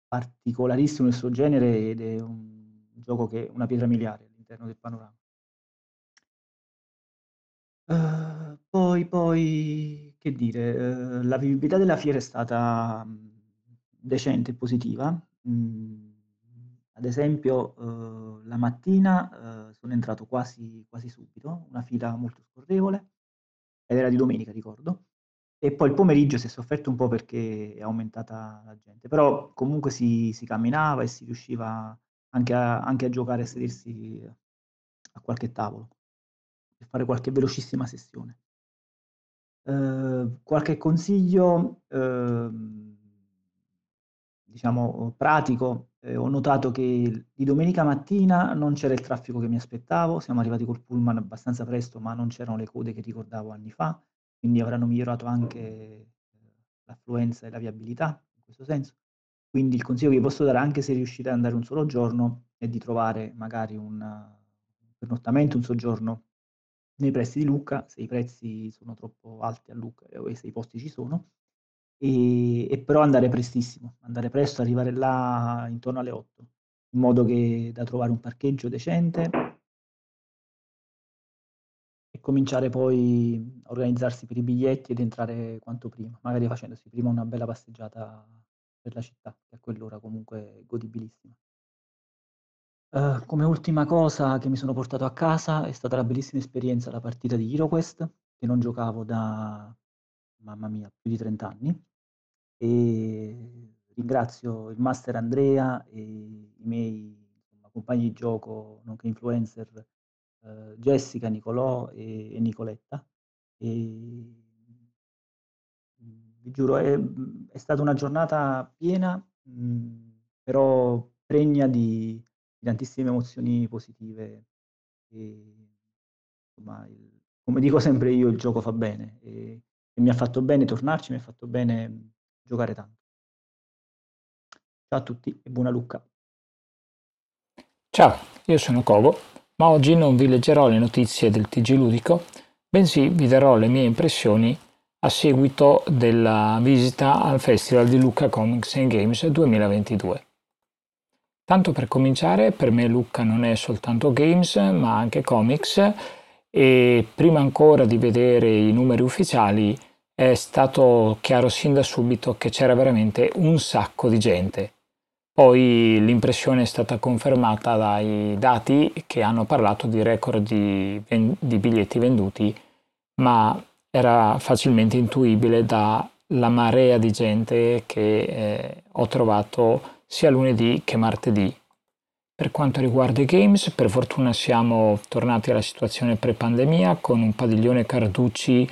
particolarissimo nel suo genere ed è un gioco che è una pietra miliare all'interno del panorama. Uhm, poi poi che dire, uhm, la vivibilità della fiera è stata, decente e positiva. Mhmm, ad esempio, uhm, la mattina, uhm, sono entrato quasi quasi subito, una fila molto scorrevole, ed era di domenica ricordo, e poi il pomeriggio si è sofferto un po' perché è aumentata la gente, però comunque si si camminava e si riusciva anche a anche a giocare, a sedersi a qualche tavolo per fare qualche velocissima sessione. Ehm, qualche consiglio, ehm, diciamo pratico, ehm, ho notato che di domenica mattina non c'era il traffico che mi aspettavo, siamo arrivati col pullman abbastanza presto, ma non c'erano le code che ricordavo anni fa, quindi avranno migliorato anche eh, l'affluenza e la viabilità in questo senso. Quindi il consiglio che vi posso dare, anche se riuscite ad andare un solo giorno, è di trovare magari un, pernottamento, un soggiorno nei pressi di Lucca, se i prezzi sono troppo alti a Lucca e se i posti ci sono, e, e, però andare prestissimo, andare presto, arrivare là intorno alle 8, in modo che da trovare un parcheggio decente e cominciare poi a organizzarsi per i biglietti ed entrare quanto prima, magari facendosi prima una bella passeggiata per la città, che a quell'ora comunque è godibilissima. Uh, come ultima cosa che mi sono portato a casa è stata la bellissima esperienza la partita di HeroQuest, che non giocavo da, mamma mia, più di 30 anni. E ringrazio il master Andrea e i miei insomma, compagni di gioco, nonché influencer, uh, Jessica, Nicolò e, e Nicoletta. E, vi giuro, è, è, stata una giornata piena, mh, però pregna di tantissime emozioni positive e insomma, il, come dico sempre io, il gioco fa bene e, e mi ha fatto bene tornarci, mi ha fatto bene giocare tanto. Ciao a tutti e buona Lucca. Ciao, io sono Covo, ma oggi non vi leggerò le notizie del TG Ludico, bensì vi darò le mie impressioni a seguito della visita al Festival di Lucca Comics and Games 2022. Tanto per cominciare, per me Lucca non è soltanto games, ma anche comics e prima ancora di vedere i numeri ufficiali è stato chiaro sin da subito che c'era veramente un sacco di gente. Poi l'impressione è stata confermata dai dati che hanno parlato di record di, di biglietti venduti, ma era facilmente intuibile dalla marea di gente che eh, ho trovato sia lunedì che martedì. Per quanto riguarda i games, per fortuna siamo tornati alla situazione pre-pandemia con un padiglione Carducci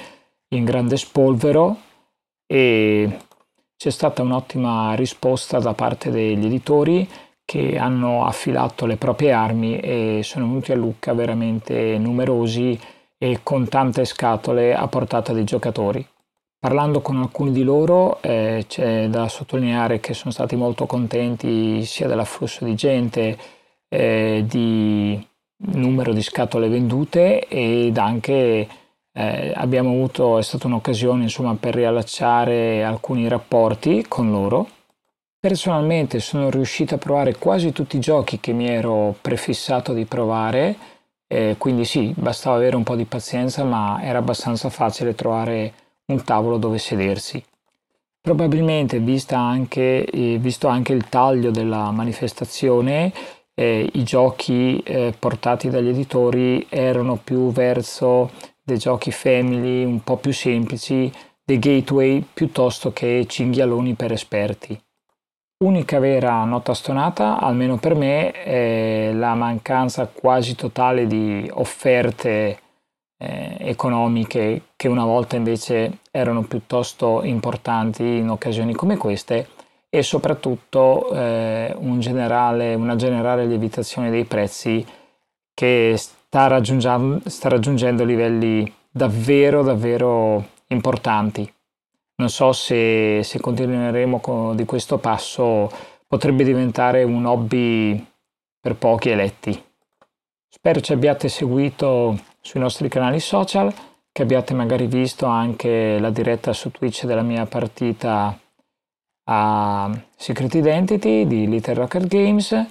in grande spolvero e c'è stata un'ottima risposta da parte degli editori che hanno affilato le proprie armi e sono venuti a Lucca veramente numerosi e con tante scatole a portata dei giocatori. Parlando con alcuni di loro eh, c'è da sottolineare che sono stati molto contenti sia dell'afflusso di gente, eh, di numero di scatole vendute ed anche eh, abbiamo avuto, è stata un'occasione insomma, per riallacciare alcuni rapporti con loro. Personalmente sono riuscito a provare quasi tutti i giochi che mi ero prefissato di provare, eh, quindi sì, bastava avere un po' di pazienza, ma era abbastanza facile trovare un tavolo dove sedersi. Probabilmente, anche, eh, visto anche il taglio della manifestazione, eh, i giochi eh, portati dagli editori erano più verso dei giochi family un po' più semplici, dei gateway piuttosto che cinghialoni per esperti. Unica vera nota stonata, almeno per me, è la mancanza quasi totale di offerte eh, economiche che una volta invece erano piuttosto importanti in occasioni come queste e soprattutto eh, un generale, una generale lievitazione dei prezzi che sta raggiungendo, sta raggiungendo livelli davvero davvero importanti. Non so se, se continueremo con, di questo passo, potrebbe diventare un hobby per pochi eletti. Spero ci abbiate seguito sui nostri canali social, che abbiate magari visto anche la diretta su Twitch della mia partita a Secret Identity di Little Rocket Games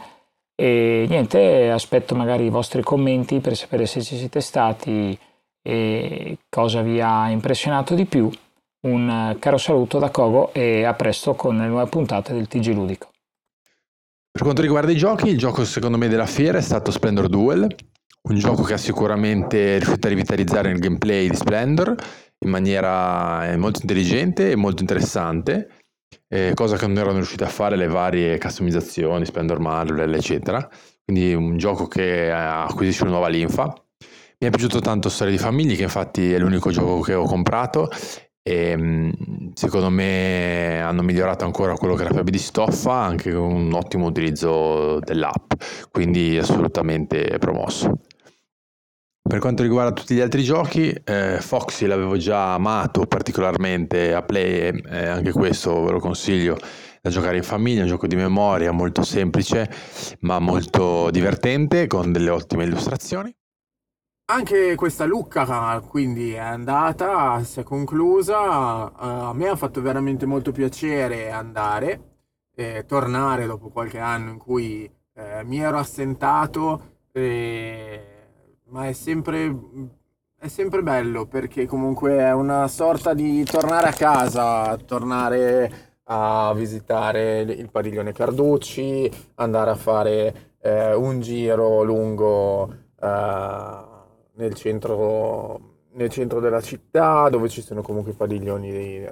e niente, aspetto magari i vostri commenti per sapere se ci siete stati e cosa vi ha impressionato di più. Un caro saluto da Kogo e a presto con le nuove puntate del TG Ludico. Per quanto riguarda i giochi, il gioco secondo me della fiera è stato Splendor Duel, un gioco che ha sicuramente riuscito a rivitalizzare il gameplay di Splendor in maniera eh, molto intelligente e molto interessante eh, cosa che non erano riusciti a fare le varie customizzazioni, Splendor Marvel, eccetera. Quindi un gioco che acquisisce una nuova linfa. Mi è piaciuto tanto Storia di Famiglie, che infatti è l'unico gioco che ho comprato e mm, secondo me hanno migliorato ancora quello che era Fabio di Stoffa anche con un ottimo utilizzo dell'app, quindi assolutamente promosso. Per quanto riguarda tutti gli altri giochi, eh, Foxy l'avevo già amato particolarmente a Play, eh, anche questo ve lo consiglio da giocare in famiglia, un gioco di memoria molto semplice ma molto divertente con delle ottime illustrazioni. Anche questa Lucca quindi è andata, si è conclusa, uh, a me ha fatto veramente molto piacere andare, e tornare dopo qualche anno in cui eh, mi ero assentato. E ma è sempre, è sempre bello perché comunque è una sorta di tornare a casa, tornare a visitare il padiglione Carducci, andare a fare eh, un giro lungo eh, nel, centro, nel centro della città dove ci sono comunque i padiglioni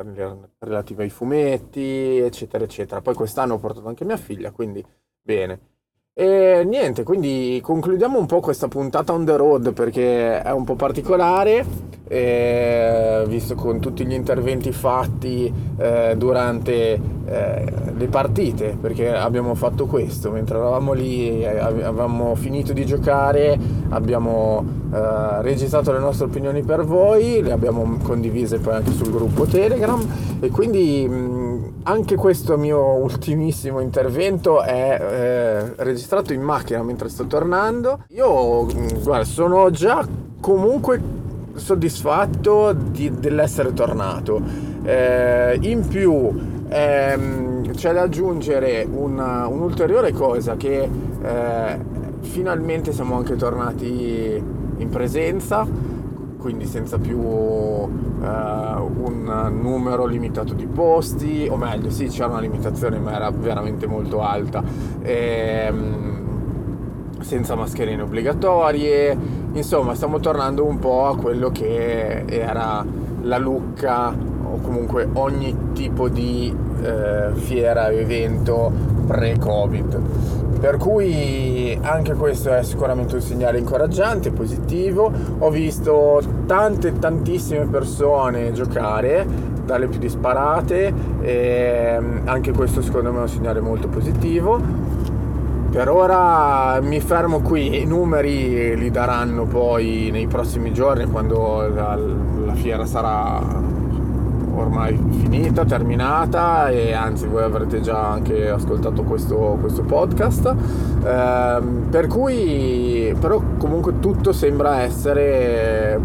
relativi ai fumetti, eccetera, eccetera. Poi quest'anno ho portato anche mia figlia, quindi bene. E niente, quindi concludiamo un po' questa puntata on the road perché è un po' particolare, eh, visto con tutti gli interventi fatti eh, durante eh, le partite, perché abbiamo fatto questo, mentre eravamo lì, avevamo finito di giocare, abbiamo eh, registrato le nostre opinioni per voi, le abbiamo condivise poi anche sul gruppo Telegram e quindi... Mh, anche questo mio ultimissimo intervento è eh, registrato in macchina mentre sto tornando. Io, mm, guarda, sono già comunque soddisfatto di, dell'essere tornato. Eh, in più ehm, c'è da aggiungere una, un'ulteriore cosa che eh, finalmente siamo anche tornati in presenza, quindi senza più uh, un numero limitato di posti, o meglio, sì, c'era una limitazione, ma era veramente molto alta. E, um, senza mascherine obbligatorie, insomma stiamo tornando un po' a quello che era la Lucca o comunque ogni tipo di eh, fiera o evento pre-Covid. Per cui anche questo è sicuramente un segnale incoraggiante, positivo. Ho visto tante, tantissime persone giocare, dalle più disparate, e anche questo secondo me è un segnale molto positivo. Per ora mi fermo qui, i numeri li daranno poi nei prossimi giorni quando la, la fiera sarà ormai finita, terminata e anzi voi avrete già anche ascoltato questo, questo podcast. Eh, per cui però comunque tutto sembra essere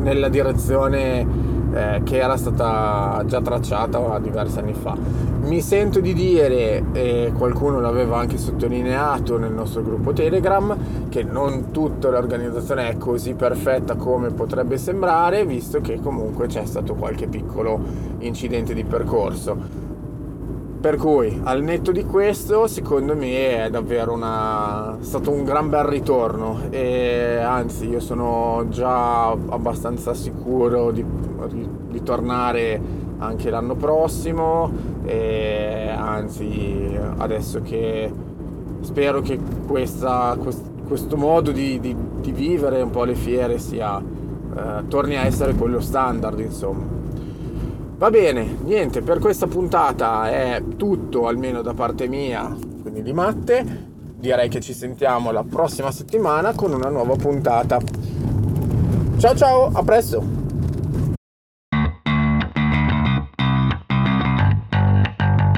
nella direzione eh, che era stata già tracciata diversi anni fa. Mi sento di dire, e qualcuno l'aveva anche sottolineato nel nostro gruppo Telegram, che non tutta l'organizzazione è così perfetta come potrebbe sembrare, visto che comunque c'è stato qualche piccolo incidente di percorso. Per cui, al netto di questo, secondo me è davvero una... stato un gran bel ritorno e anzi io sono già abbastanza sicuro di, di, tornare anche l'anno prossimo e anzi adesso che spero che questa, questo modo di, di, di, vivere un po' le fiere sia, eh, torni a essere quello standard insomma. Va bene, niente, per questa puntata è tutto, almeno da parte mia, quindi di Matte. Direi che ci sentiamo la prossima settimana con una nuova puntata. Ciao ciao, a presto!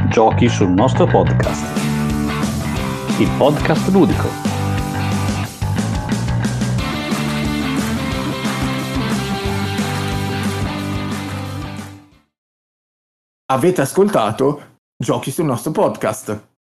Giochi sul nostro podcast. Il podcast ludico Avete ascoltato Giochi sul nostro podcast.